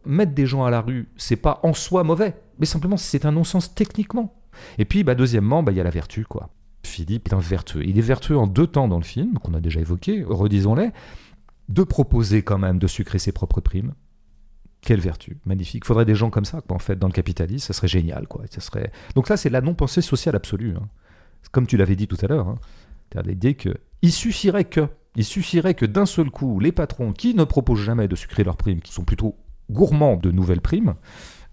C: mettre des gens à la rue, c'est pas en soi mauvais, mais simplement c'est un non-sens techniquement. Et puis, bah, deuxièmement, bah, il y a la vertu, quoi. Philippe est un vertueux. Il est vertueux en deux temps dans le film, qu'on a déjà évoqué, redisons-les, de proposer quand même de sucrer ses propres primes. Quelle vertu, magnifique. Il faudrait des gens comme ça, en fait, dans le capitalisme, ça serait génial, quoi. Ça serait... Donc là, c'est la non-pensée sociale absolue. hein. Comme tu l'avais dit tout à l'heure, hein. C'est-à-dire l'idée que suffirait que, il suffirait que d'un seul coup, les patrons qui ne proposent jamais de sucrer leurs primes, qui sont plutôt gourmands de nouvelles primes,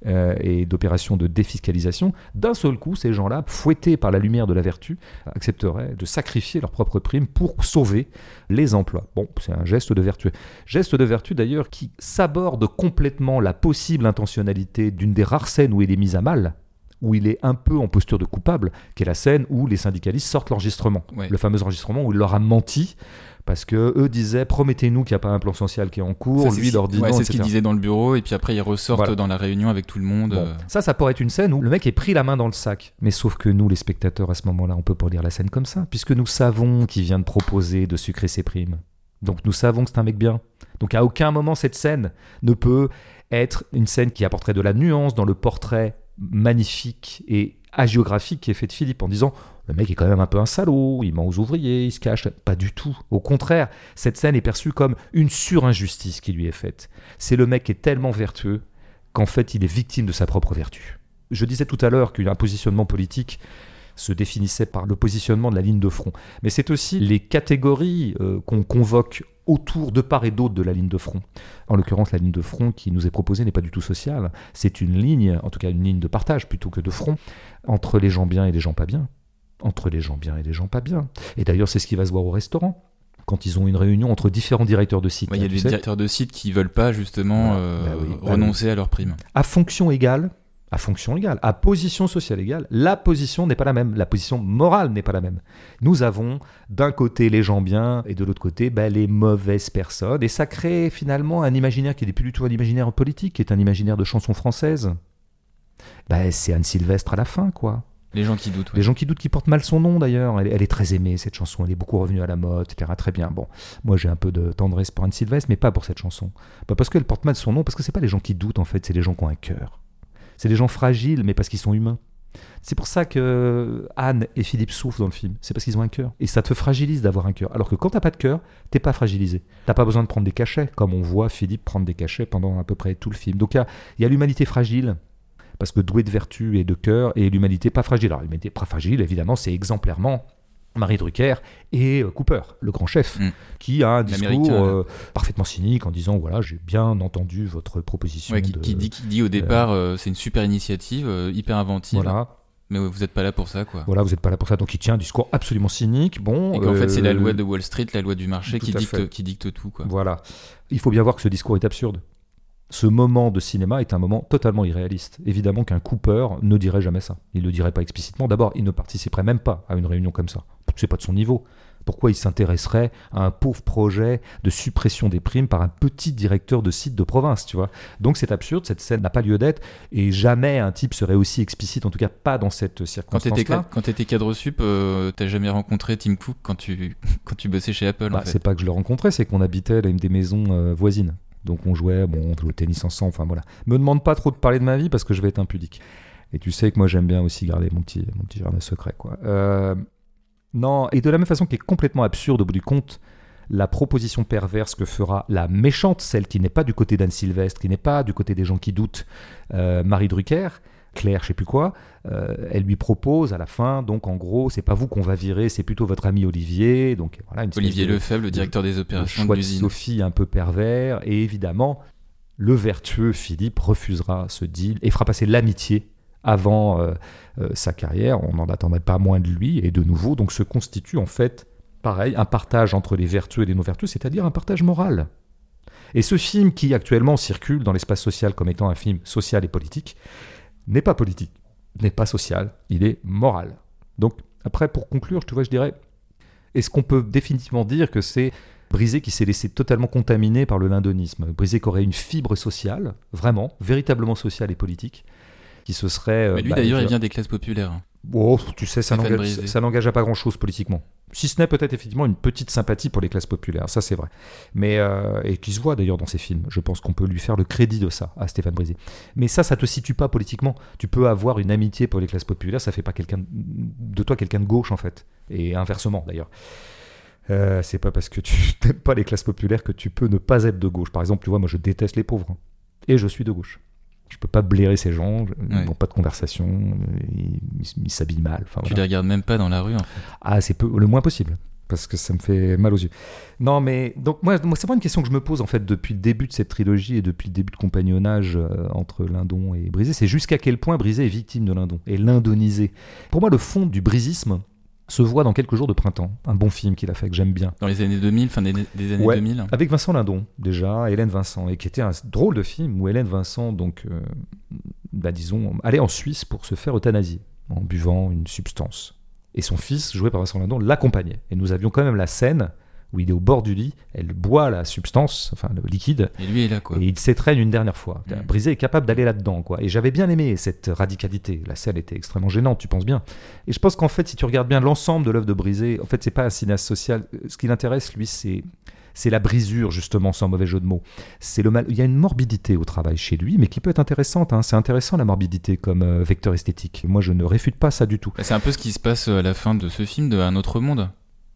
C: euh, et d'opérations de défiscalisation, d'un seul coup, ces gens-là, fouettés par la lumière de la vertu, accepteraient de sacrifier leurs propres primes pour sauver les emplois. Bon, c'est un geste de vertu. Geste de vertu d'ailleurs qui s'aborde complètement la possible intentionnalité d'une des rares scènes où il est mis à mal, où il est un peu en posture de coupable, qui est la scène où les syndicalistes sortent l'enregistrement.
B: Ouais.
C: Le fameux enregistrement où il leur a menti. Parce que eux disaient promettez-nous qu'il n'y a pas un plan social qui est en cours.
B: Ça,
C: Lui leur dit
B: ouais, c'est ce qu'ils disaient dans le bureau et puis après ils ressortent
C: Voilà.
B: dans la réunion avec tout le monde.
C: Bon,
B: euh,
C: ça, ça pourrait être une scène où le mec est pris la main dans le sac. Mais sauf que nous, les spectateurs, à ce moment-là, on peut pas lire la scène comme ça, puisque nous savons qu'il vient de proposer de sucrer ses primes. Donc nous savons que c'est un mec bien. Donc à aucun moment cette scène ne peut être une scène qui apporterait de la nuance dans le portrait magnifique et hagiographique qui est fait de Philippe en disant le mec est quand même un peu un salaud, il ment aux ouvriers, il se cache. Pas du tout. Au contraire, cette scène est perçue comme une surinjustice qui lui est faite. C'est le mec qui est tellement vertueux qu'en fait il est victime de sa propre vertu. Je disais tout à l'heure qu'un positionnement politique se définissait par le positionnement de la ligne de front. Mais c'est aussi les catégories euh, qu'on convoque autour de part et d'autre de la ligne de front. En l'occurrence, la ligne de front qui nous est proposée n'est pas du tout sociale. C'est une ligne, en tout cas une ligne de partage plutôt que de front, entre les gens bien et les gens pas bien. Entre les gens bien et les gens pas bien. Et d'ailleurs, c'est ce qui va se voir au restaurant. Quand ils ont une réunion entre différents directeurs de site.
B: ouais, Il y a des
C: sais.
B: directeurs de sites qui veulent pas justement
C: Voilà.
B: euh,
C: Bah oui, bah
B: renoncer à leurs primes.
C: à fonction égale, à fonction égale, à position sociale égale, la position n'est pas la même, la position morale n'est pas la même. Nous avons d'un côté les gens bien et de l'autre côté bah, les mauvaises personnes, et ça crée finalement un imaginaire qui n'est plus du tout un imaginaire politique, qui est un imaginaire de chanson française. Bah, c'est Anne Sylvestre à la fin, quoi.
B: Les gens qui doutent. ouais.
C: Les gens qui doutent qui portent mal son nom d'ailleurs. Elle, elle est très aimée cette chanson, elle est beaucoup revenue à la mode, etc. Très bien. Bon, moi j'ai un peu de tendresse pour Anne Sylvestre, mais pas pour cette chanson. Pas parce qu'elle porte mal son nom, parce que c'est pas les gens qui doutent en fait, c'est les gens qui ont un cœur. C'est des gens fragiles, mais parce qu'ils sont humains. C'est pour ça que Anne et Philippe souffrent dans le film. C'est parce qu'ils ont un cœur. Et ça te fragilise d'avoir un cœur. Alors que quand t'as pas de cœur, t'es pas fragilisé. T'as pas besoin de prendre des cachets, comme on voit Philippe prendre des cachets pendant à peu près tout le film. Donc il y a- a l'humanité fragile, parce que doué de vertu et de cœur, et l'humanité pas fragile. Alors l'humanité pas fragile, évidemment, c'est exemplairement Marie Drucker et euh, Cooper, le grand chef,
B: Mm.
C: qui a un discours euh, parfaitement cynique en disant voilà j'ai bien entendu votre proposition
B: Ouais, qui,
C: de
B: qui dit, qui dit au départ, euh, c'est une super initiative, euh, hyper inventive,
C: voilà
B: mais vous n'êtes pas là pour ça, quoi.
C: voilà vous n'êtes pas là pour ça donc il tient un discours absolument cynique bon
B: Et qu'en fait, c'est la loi de Wall Street, la loi du marché qui dicte,
C: fait.
B: qui dicte tout, quoi.
C: Voilà. Il faut bien voir que ce discours est absurde. Ce moment de cinéma est un moment totalement irréaliste. Évidemment qu'un Cooper ne dirait jamais ça. Il ne le dirait pas explicitement. D'abord, il ne participerait même pas à une réunion comme ça. C'est pas de son niveau. Pourquoi il s'intéresserait à un pauvre projet de suppression des primes par un petit directeur de site de province, tu vois? Donc c'est absurde, cette scène n'a pas lieu d'être, et jamais un type serait aussi explicite, en tout cas pas dans cette circonstance-là.
B: quand t'étais cadre sup, euh, t'as jamais rencontré Tim Cook quand tu quand tu bossais chez Apple.
C: Bah,
B: en fait.
C: C'est pas que je le rencontrais, c'est qu'on habitait dans des maisons euh, voisines. Donc on jouait, bon, on jouait au tennis ensemble, enfin voilà. Me demande pas trop de parler de ma vie parce que je vais être impudique. Et tu sais que moi j'aime bien aussi garder mon petit, mon petit jardin secret, quoi. Euh, non, et de la même façon qui est complètement absurde au bout du compte, la proposition perverse que fera la méchante, celle qui n'est pas du côté d'Anne Sylvestre, qui n'est pas du côté des gens qui doutent, euh, Marie Drucker, Claire, je sais plus quoi, euh, elle lui propose à la fin, donc en gros, c'est pas vous qu'on va virer, c'est plutôt votre ami Olivier, donc voilà une
B: Olivier
C: de-
B: Lefebvre, le directeur des opérations de.
C: Sophie un peu pervers, et évidemment, le vertueux Philippe refusera ce deal et fera passer l'amitié avant euh, euh, sa carrière. On n'en attendait pas moins de lui, et de nouveau, donc se constitue en fait, pareil, un partage entre les vertueux et les non-vertueux, c'est-à-dire un partage moral. Et ce film, qui actuellement circule dans l'espace social comme étant un film social et politique, n'est pas politique, n'est pas social, il est moral. Donc, après, pour conclure, tu vois, je dirais, est-ce qu'on peut définitivement dire que c'est Brisé qui s'est laissé totalement contaminer par le lindonisme? Brisé qui aurait une fibre sociale, vraiment, véritablement sociale et politique, qui se serait... euh,
B: Mais lui
C: bah,
B: d'ailleurs, il vient des classes populaires. hein.
C: Oh, tu sais, ça n'engage à pas grand-chose politiquement. Si ce n'est peut-être effectivement une petite sympathie pour les classes populaires, ça c'est vrai. Mais, euh, et qui se voit d'ailleurs dans ses films. Je pense qu'on peut lui faire le crédit de ça, à Stéphane Brisé. Mais ça, ça te situe pas politiquement. Tu peux avoir une amitié pour les classes populaires, ça fait pas quelqu'un de toi quelqu'un de gauche en fait. Et inversement d'ailleurs. Euh, c'est pas parce que tu n'aimes pas les classes populaires que tu peux ne pas être de gauche. Par exemple, tu vois, moi je déteste les pauvres. hein. Et je suis de gauche. Je peux pas blairer ces gens, ils
B: Ouais.
C: n'ont pas de conversation, ils s'habillent mal. Enfin,
B: Tu
C: voilà.
B: les regardes même pas dans la rue, en fait.
C: Ah, c'est peu, le moins possible. Parce que ça me fait mal aux yeux. Non, mais donc moi, moi c'est vraiment une question que je me pose en fait depuis le début de cette trilogie et depuis le début de compagnonnage euh, entre Lindon et Brisé. C'est jusqu'à quel point Brisé est victime de Lindon et lindonisé. Pour moi, le fond du brisisme se voit dans Quelques jours de printemps, un bon film qu'il a fait que j'aime bien.
B: Dans les années 2000, fin des, des années
C: Ouais.
B: 2000.
C: Avec Vincent Lindon, déjà, Hélène Vincent, et qui était un drôle de film où Hélène Vincent, donc, euh, bah, disons, allait en Suisse pour se faire euthanasier en buvant une substance. Et son fils, joué par Vincent Lindon, l'accompagnait. Et nous avions quand même la scène où il est au bord du lit, elle boit la substance, enfin le liquide,
B: Et lui est là, quoi.
C: et il s'étreigne une dernière fois.
B: Mm.
C: Brisé est capable d'aller là-dedans, quoi. Et j'avais bien aimé cette radicalité. La scène était extrêmement gênante, tu penses bien. Et je pense qu'en fait, si tu regardes bien l'ensemble de l'œuvre de Brisé, en fait, c'est pas un cinéaste social. Ce qui l'intéresse, lui, c'est c'est la brisure, justement, sans mauvais jeu de mots. C'est le mal. Il y a une morbidité au travail chez lui, mais qui peut être intéressante. hein. C'est intéressant la morbidité comme euh, vecteur esthétique. Moi, je ne réfute pas ça du tout.
B: Bah, C'est un peu ce qui se passe à la fin de ce film de Un autre monde.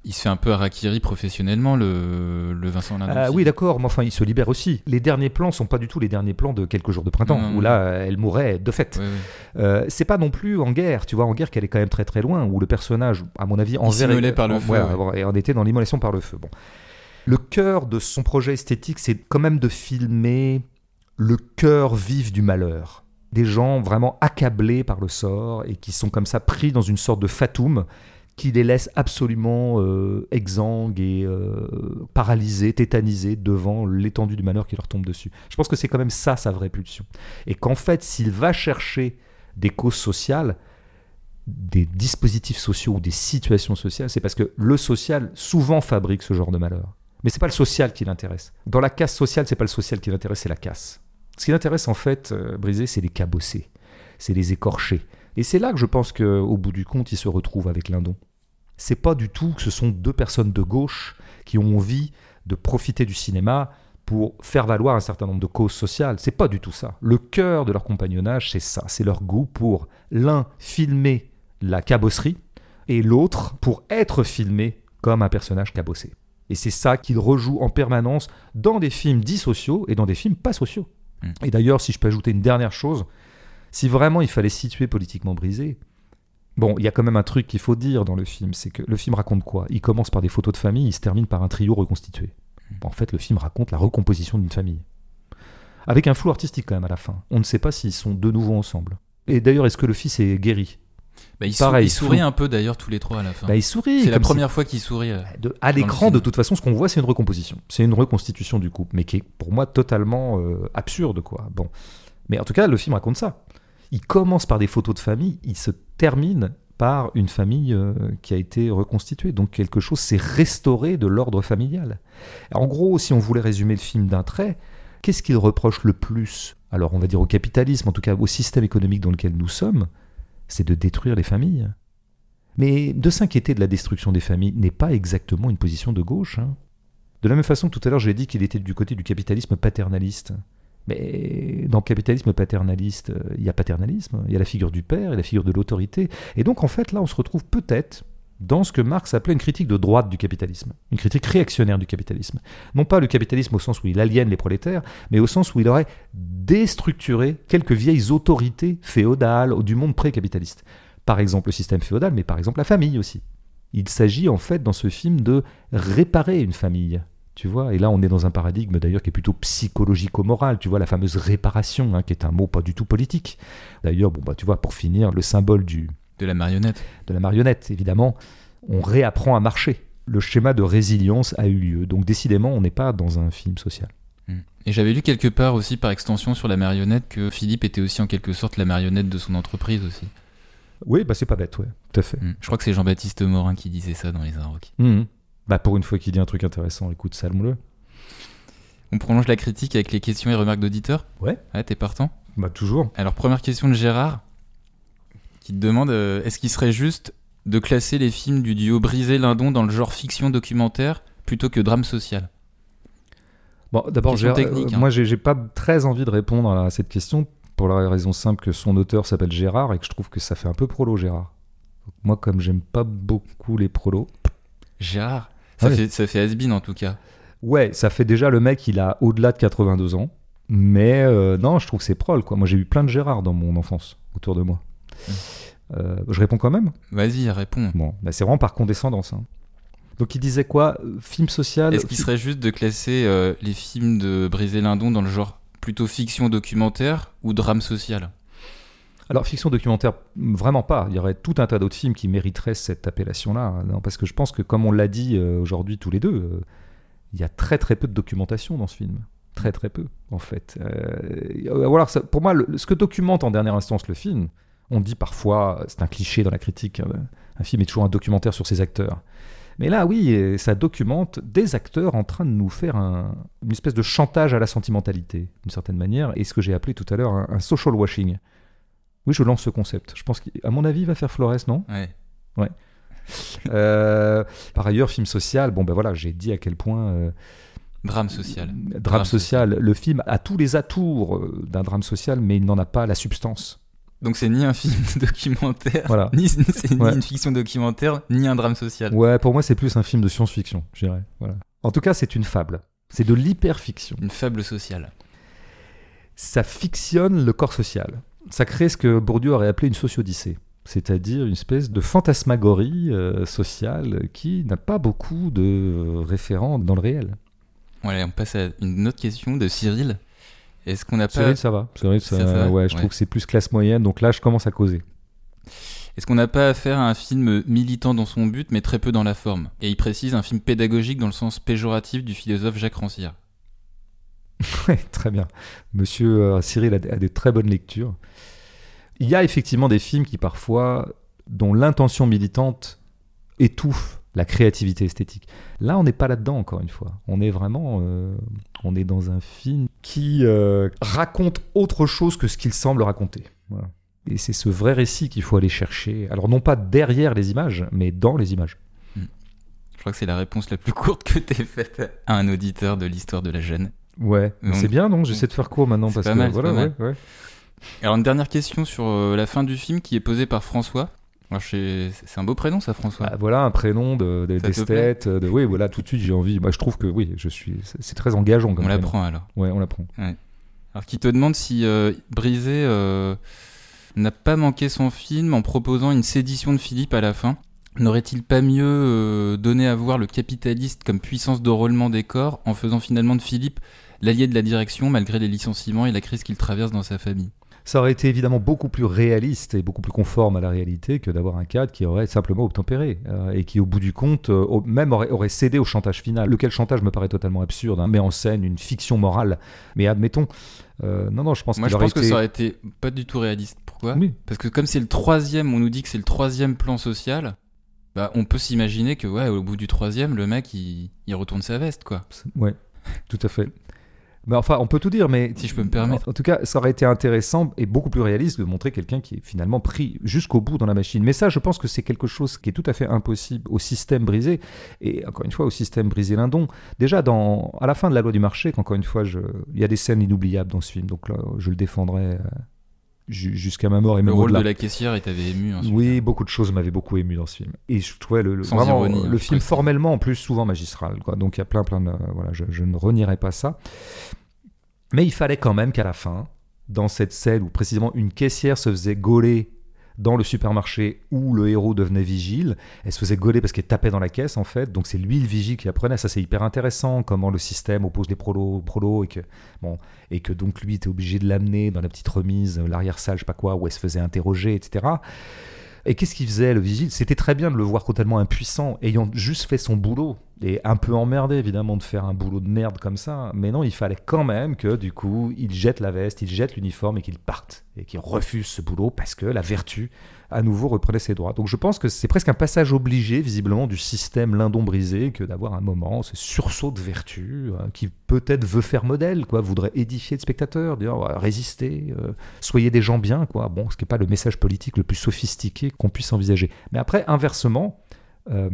B: Il se fait un peu harakiri professionnellement, le, le Vincent Lindon.
C: Ah oui, d'accord, mais enfin, il se libère aussi. Les derniers plans sont pas du tout les derniers plans de quelques jours de printemps,
B: Non, non,
C: où là, elle mourrait de fait.
B: Ouais, ouais.
C: Euh, c'est pas non plus en guerre, tu vois, en guerre qu'elle est quand même très très loin, où le personnage, à mon avis, en
B: s'immolait par le feu,
C: ouais, et on était dans l'immolation par le feu. Bon. Le cœur de son projet esthétique, c'est quand même de filmer le cœur vif du malheur. Des gens vraiment accablés par le sort et qui sont comme ça pris dans une sorte de fatum qui les laisse absolument euh, exsangues et euh, paralysés, tétanisés devant l'étendue du malheur qui leur tombe dessus. Je pense que c'est quand même ça sa vraie pulsion. Et qu'en fait, s'il va chercher des causes sociales, des dispositifs sociaux ou des situations sociales, c'est parce que le social souvent fabrique ce genre de malheur. Mais c'est pas le social qui l'intéresse. Dans la casse sociale, c'est pas le social qui l'intéresse, c'est la casse. Ce qui l'intéresse en fait, euh, Brisé, c'est les cabossés, c'est les écorchés. Et c'est là que je pense qu'au bout du compte, il se retrouve avec Lindon. C'est pas du tout que ce sont deux personnes de gauche qui ont envie de profiter du cinéma pour faire valoir un certain nombre de causes sociales. C'est pas du tout ça. Le cœur de leur compagnonnage, c'est ça. C'est leur goût pour l'un filmer la cabosserie et l'autre pour être filmé comme un personnage cabossé. Et c'est ça qu'il rejoue en permanence dans des films dits sociaux et dans des films pas sociaux.
B: Mm.
C: Et d'ailleurs, si je peux ajouter une dernière chose, si vraiment il fallait situer politiquement brisé, Bon, il y a quand même un truc qu'il faut dire dans le film, c'est que le film raconte quoi? Il commence par des photos de famille, il se termine par un trio reconstitué. En fait, le film raconte la recomposition d'une famille. Avec un flou artistique quand même à la fin. On ne sait pas s'ils sont de nouveau ensemble. Et d'ailleurs, est-ce que le fils est guéri?
B: Bah, il,
C: Pareil,
B: sou- il sourit un peu d'ailleurs tous les trois à la fin.
C: Bah, il sourit.
B: c'est la première fois qu'il sourit. euh.
C: De- à l'écran, de toute façon, ce qu'on voit, c'est une recomposition. C'est une reconstitution du couple, mais qui est pour moi totalement euh, absurde, quoi. Bon, mais en tout cas, le film raconte ça. Il commence par des photos de famille, il se termine par une famille euh, qui a été reconstituée. Donc quelque chose s'est restauré de l'ordre familial. En gros, si on voulait résumer le film d'un trait, qu'est-ce qu'il reproche le plus? Alors, on va dire au capitalisme, en tout cas au système économique dans lequel nous sommes, c'est de détruire les familles. Mais de s'inquiéter de la destruction des familles n'est pas exactement une position de gauche. hein. De la même façon que tout à l'heure j'ai dit qu'il était du côté du capitalisme paternaliste. Mais dans le capitalisme paternaliste, euh, il y a paternalisme, il y a la figure du père et la figure de l'autorité. Et donc en fait là on se retrouve peut-être dans ce que Marx appelait une critique de droite du capitalisme, une critique réactionnaire du capitalisme. Non pas le capitalisme au sens où il aliène les prolétaires, mais au sens où il aurait déstructuré quelques vieilles autorités féodales du monde pré-capitaliste. Par exemple le système féodal, mais par exemple la famille aussi. Il s'agit en fait dans ce film de réparer une famille. Tu vois, et là on est dans un paradigme d'ailleurs qui est plutôt psychologico-moral, tu vois, la fameuse réparation, hein, qui est un mot pas du tout politique. D'ailleurs, bon bah tu vois, pour finir, le symbole du,
B: De la marionnette.
C: de la marionnette, évidemment, on réapprend à marcher. Le schéma de résilience a eu lieu. Donc décidément, on n'est pas dans un film social.
B: Mm. Et j'avais lu quelque part aussi par extension sur la marionnette que Philippe était aussi en quelque sorte la marionnette de son entreprise aussi.
C: Oui, bah c'est pas bête, ouais, tout à fait.
B: Mm. Je crois que c'est Jean-Baptiste Morin qui disait ça dans Les Inrocks.
C: Mhm. Bah pour une fois qu'il dit un truc intéressant, écoute, salme-le.
B: On prolonge la critique avec les questions et remarques d'auditeurs
C: Ouais.
B: Ouais, t'es partant
C: Bah toujours.
B: Alors, première question de Gérard, qui te demande euh, est-ce qu'il serait juste de classer les films du duo Brisé-Lindon dans le genre fiction documentaire plutôt que drame social?
C: Bon, d'abord,
B: technique,
C: euh,
B: hein.
C: moi, j'ai pas très envie de répondre à cette question pour la raison simple que son auteur s'appelle Gérard et que je trouve que ça fait un peu prolo Gérard. Moi, comme j'aime pas beaucoup les prolos,
B: Gérard Ça
C: Ouais.
B: fait, ça fait has-been, en tout cas.
C: ouais, ça fait déjà le mec, il a au-delà de 82 ans. Mais euh, non, je trouve que c'est prol, quoi. Moi, j'ai eu plein de Gérard dans mon enfance autour de moi.
B: Mm.
C: Euh, je réponds quand même
B: Vas-y, réponds.
C: Bon, bah, c'est vraiment par condescendance. hein. Donc, il disait quoi? Film social
B: Est-ce qu'il serait juste de classer euh, les films de Brisé-Lindon dans le genre plutôt fiction documentaire ou drame social?
C: Alors, fiction documentaire, vraiment pas. Il y aurait tout un tas d'autres films qui mériteraient cette appellation-là. Non, parce que je pense que, comme on l'a dit euh, aujourd'hui tous les deux, euh, il y a très très peu de documentation dans ce film. Très très peu, en fait. Euh, ça- pour moi, ce que documente en dernière instance le film, on dit parfois, c'est un cliché dans la critique, hein, un film est toujours un documentaire sur ses acteurs. Mais là, oui, euh, ça documente des acteurs en train de nous faire un- une espèce de chantage à la sentimentalité, d'une certaine manière, et ce que j'ai appelé tout à l'heure un social washing. Oui, je lance ce concept. Je pense qu'à mon avis, il va faire Flores, non?
B: Ouais.
C: Euh, Par ailleurs, film social, bon ben voilà, j'ai dit à quel point euh,
B: Drame social.
C: drame,
B: Drame
C: social, le film a tous les atours euh, d'un drame social, mais il n'en a pas la substance.
B: Donc c'est ni un film documentaire,
C: Voilà.
B: ni, c'est
C: Ouais.
B: ni une fiction documentaire, ni un drame social.
C: Ouais, pour moi, c'est plus un film de science-fiction, je dirais. Voilà. En tout cas, c'est une fable. C'est de l'hyperfiction.
B: Une fable sociale.
C: Ça fictionne le corps social. Ça crée ce que Bourdieu aurait appelé une sociodyssée, c'est-à-dire une espèce de fantasmagorie euh, sociale qui n'a pas beaucoup de référents dans le réel.
B: On passe à une autre question de Cyril. Est-ce qu'on n'a pas,
C: Cyril, ça va. Cyril, ça,
B: Ça, ça va
C: ouais, je
B: Ouais.
C: trouve que c'est plus classe moyenne, donc là, je commence à causer.
B: est-ce qu'on n'a pas affaire à un film militant dans son but, mais très peu dans la forme? Et il précise un film pédagogique dans le sens péjoratif du philosophe Jacques Rancière.
C: Ouais, très bien. Monsieur euh, Cyril a, des- très bonnes lectures. Il y a effectivement des films qui parfois, dont l'intention militante étouffe la créativité esthétique. Là, on n'est pas là-dedans, encore une fois. On est vraiment, euh, on est dans un film qui euh, raconte autre chose que ce qu'il semble raconter. Et c'est ce vrai récit qu'il faut aller chercher. Alors non pas derrière les images, mais dans les images.
B: Je crois que c'est la réponse la plus courte que t'aies faite à un auditeur de l'histoire de la gêne.
C: Ouais, c'est bien, donc j'essaie de faire court maintenant parce
B: pas
C: que
B: mal,
C: voilà,
B: pas mal.
C: ouais, ouais.
B: Alors une dernière question sur euh, la fin du film qui est posée par François. C'est un beau prénom ça François.
C: Bah, voilà un prénom de, de- d'esthète, de oui voilà tout de suite j'ai envie. Moi je trouve que oui je suis c'est très engageant comme
B: on l'apprend alors.
C: Ouais on l'apprend.
B: Alors qui te demande si euh, Brisé euh, n'a pas manqué son film en proposant une sédition de Philippe à la fin. N'aurait-il pas mieux euh, donné à voir le capitaliste comme puissance de des corps en faisant finalement de Philippe l'allié de la direction malgré les licenciements et la crise qu'il traverse dans sa famille
C: ça aurait été évidemment beaucoup plus réaliste et beaucoup plus conforme à la réalité que d'avoir un cadre qui aurait simplement obtempéré euh, et qui, au bout du compte, euh, même aurait, cédé au chantage final. Lequel chantage me paraît totalement absurde, hein, met en scène une fiction morale. Mais admettons. Euh, non, non, je pense
B: Moi, je pense que ça aurait été pas du tout réaliste. Pourquoi? Parce que comme c'est le troisième, on nous dit que c'est le troisième plan social. Bah, on peut s'imaginer que, ouais, au bout du troisième, le mec, il, il retourne sa veste, quoi.
C: Ouais, tout à fait. Mais enfin, on peut tout dire, mais
B: si je peux me permettre.
C: En tout cas, ça aurait été intéressant et beaucoup plus réaliste de montrer quelqu'un qui est finalement pris jusqu'au bout dans la machine. Mais ça, je pense que c'est quelque chose qui est tout à fait impossible au système brisé et encore une fois au système brisé Lindon. Déjà, dans à la fin de la loi du marché, qu'encore une fois, je... il y a des scènes inoubliables dans ce film, donc là, je le défendrai. Jusqu'à ma mort. Et
B: le rôle de la caissière, il t'avait ému.
C: oui, beaucoup de choses m'avaient beaucoup ému dans ce film. Et je trouvais le, vraiment, le hein, film formellement en plus souvent magistral. Quoi. Donc il y a plein, plein de. Voilà, je, ne renierai pas ça. Mais il fallait quand même qu'à la fin, dans cette scène où précisément une caissière se faisait gauler dans le supermarché où le héros devenait vigile. Elle se faisait gauler parce qu'elle tapait dans la caisse, en fait. Donc c'est lui le vigile qui apprenait. Ça, c'est hyper intéressant, comment le système oppose les prolos prolos et que, bon, et que donc lui était obligé de l'amener dans la petite remise, l'arrière-salle, je sais pas quoi, où elle se faisait interroger, etc. Et qu'est-ce qu'il faisait, le vigile? C'était très bien de le voir totalement impuissant, ayant juste fait son boulot. Et un peu emmerdé, évidemment, de faire un boulot de merde comme ça. Mais non, il fallait quand même que, du coup, il jette la veste, il jette l'uniforme et qu'il parte. Et qu'il refuse ce boulot parce que la vertu à nouveau reprenait ses droits. Donc je pense que c'est presque un passage obligé, visiblement, du système lindon brisé que d'avoir un moment, ce sursaut de vertu, euh, qui peut-être veut faire modèle, quoi, voudrait édifier le spectateur, dire résister, euh, soyez des gens bien, quoi. Bon, ce qui n'est pas le message politique le plus sophistiqué qu'on puisse envisager. Mais après, inversement, euh,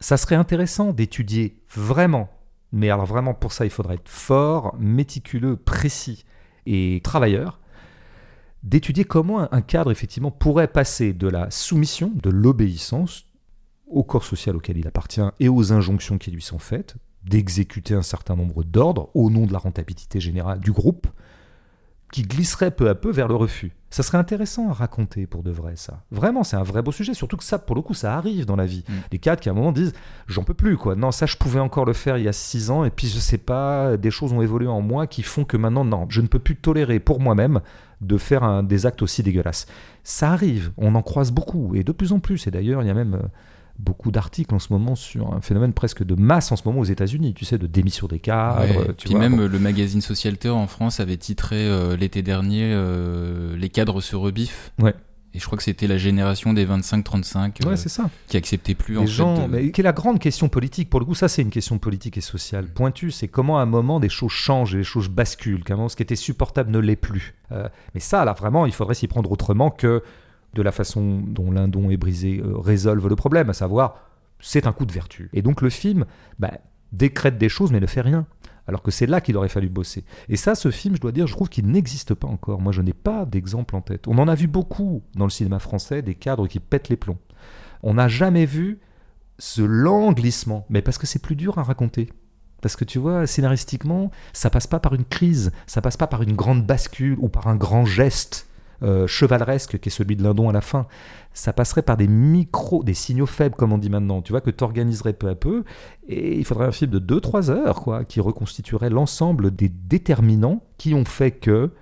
C: ça serait intéressant d'étudier vraiment, mais alors vraiment pour ça, il faudrait être fort, méticuleux, précis et travailleur d'étudier comment un cadre effectivement pourrait passer de la soumission, de l'obéissance au corps social auquel il appartient et aux injonctions qui lui sont faites, d'exécuter un certain nombre d'ordres au nom de la rentabilité générale du groupe, qui glisserait peu à peu vers le refus. Ça serait intéressant à raconter pour de vrai, ça. Vraiment, c'est un vrai beau sujet, surtout que ça, pour le coup, ça arrive dans la vie. Mm. Les cadres qui à un moment disent J'en peux plus, quoi. Non, ça, je pouvais encore le faire il y a six ans, et puis je sais pas, des choses ont évolué en moi qui font que maintenant, non, je ne peux plus tolérer pour moi-même de faire un, des actes aussi dégueulasses. Ça arrive, on en croise beaucoup, et de plus en plus. Et d'ailleurs, il y a même euh, beaucoup d'articles en ce moment sur un phénomène presque de masse en ce moment aux États-Unis, tu sais, de démission des cadres.
B: puis même le magazine Socialteur en France avait titré euh, l'été dernier euh, Les cadres se rebiffent.
C: Ouais.
B: Et je crois que c'était la génération des 25-35
C: ouais, c'est ça.
B: qui acceptait plus en
C: gens, mais qui est la grande question politique? Pour le coup, ça c'est une question politique et sociale pointue. C'est comment à un moment des choses changent et les choses basculent. Qu'à ce qui était supportable ne l'est plus. Euh, mais ça, là vraiment, il faudrait s'y prendre autrement que de la façon dont l'Indon est brisé euh, résolve le problème, à savoir c'est un coup de vertu. Et donc le film bah, décrète des choses mais ne fait rien alors que c'est là qu'il aurait fallu bosser. Et ça, ce film, je dois dire, je trouve qu'il n'existe pas encore. Moi, je n'ai pas d'exemple en tête. On en a vu beaucoup dans le cinéma français, des cadres qui pètent les plombs. On n'a jamais vu ce lent glissement, mais parce que c'est plus dur à raconter. Parce que tu vois, scénaristiquement, ça passe pas par une crise, ça passe pas par une grande bascule ou par un grand geste euh, chevaleresque qui est celui de Lindon à la fin, ça passerait par des micros, des signaux faibles comme on dit maintenant, tu vois, que tu organiserais peu à peu, et il faudrait un film de 2-3 heures, quoi, qui reconstituerait l'ensemble des déterminants qui ont fait que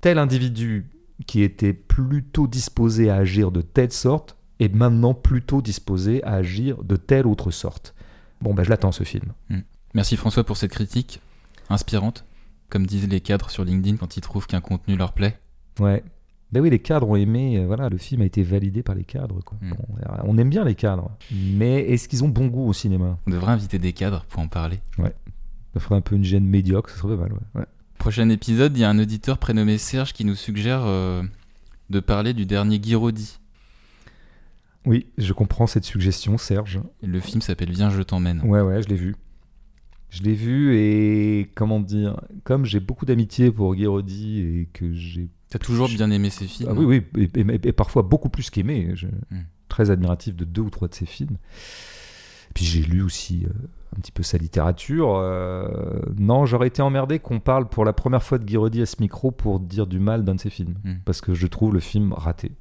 C: tel individu qui était plutôt disposé à agir de telle sorte est maintenant plutôt disposé à agir de telle autre sorte. Bon, ben je l'attends ce film.
B: Hmm. Merci François pour cette critique inspirante, comme disent les cadres sur LinkedIn quand ils trouvent qu'un contenu leur plaît.
C: Ouais. Ben oui, les cadres ont aimé. Euh, voilà, le film a été validé par les cadres. Quoi. Hmm. on aime bien les cadres, mais est-ce qu'ils ont bon goût au cinéma?
B: On devrait inviter des cadres pour en parler.
C: Ouais. Ça ferait un peu une gêne médiocre, ça serait pas mal. Ouais.
B: Prochain épisode, il y a un auditeur prénommé Serge qui nous suggère euh, de parler du dernier Guiraudy.
C: Oui, je comprends cette suggestion, Serge.
B: Le film s'appelle Viens, je t'emmène.
C: Ouais, ouais, je l'ai vu. Je l'ai vu et comment dire, comme j'ai beaucoup d'amitié pour Guiraudy et que j'ai
B: T'as toujours bien aimé ses films
C: ah, Oui, oui, et, parfois beaucoup plus qu'aimé. Hmm. Très admiratif de deux ou trois de ses films. Et puis j'ai lu aussi euh, un petit peu sa littérature. Euh, non, j'aurais été emmerdé qu'on parle pour la première fois de Guiraudy à ce micro pour dire du mal d'un de ses films.
B: Mm.
C: Parce que je trouve le film raté.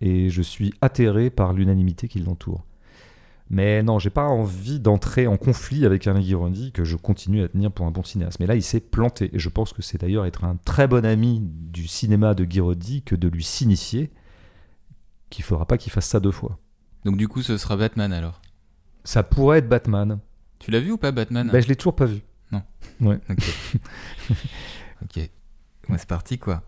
C: Et je suis atterré par l'unanimité qui l'entoure. Mais non, j'ai pas envie d'entrer en conflit avec Alain Guiraudy que je continue à tenir pour un bon cinéaste. Mais là, il s'est planté. Et je pense que c'est d'ailleurs être un très bon ami du cinéma de Guiraudy que de lui s'initier qu'il faudra pas qu'il fasse ça deux fois.
B: Donc du coup, ce sera Batman alors?
C: Ça pourrait être Batman.
B: Tu l'as vu ou pas Batman?
C: Ben, je l'ai toujours pas vu.
B: Ok. ok. Ouais, c'est parti quoi.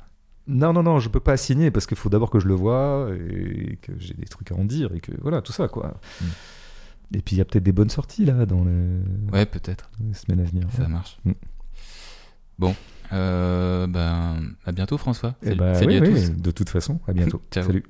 C: Non, non, non, je peux pas signer parce qu'il faut d'abord que je le vois et que j'ai des trucs à en dire et que voilà, tout ça quoi.
B: Mm.
C: Et puis il y a peut-être des bonnes sorties là dans les,
B: Ouais, peut-être.
C: les semaines à venir.
B: Ça
C: Ouais.
B: marche.
C: Mm.
B: Bon. Euh, ben, à bientôt François.
C: Eh
B: Salut,
C: ben,
B: salut
C: oui,
B: à
C: oui,
B: tous.
C: de toute façon, à bientôt.
B: Ciao.
C: Salut.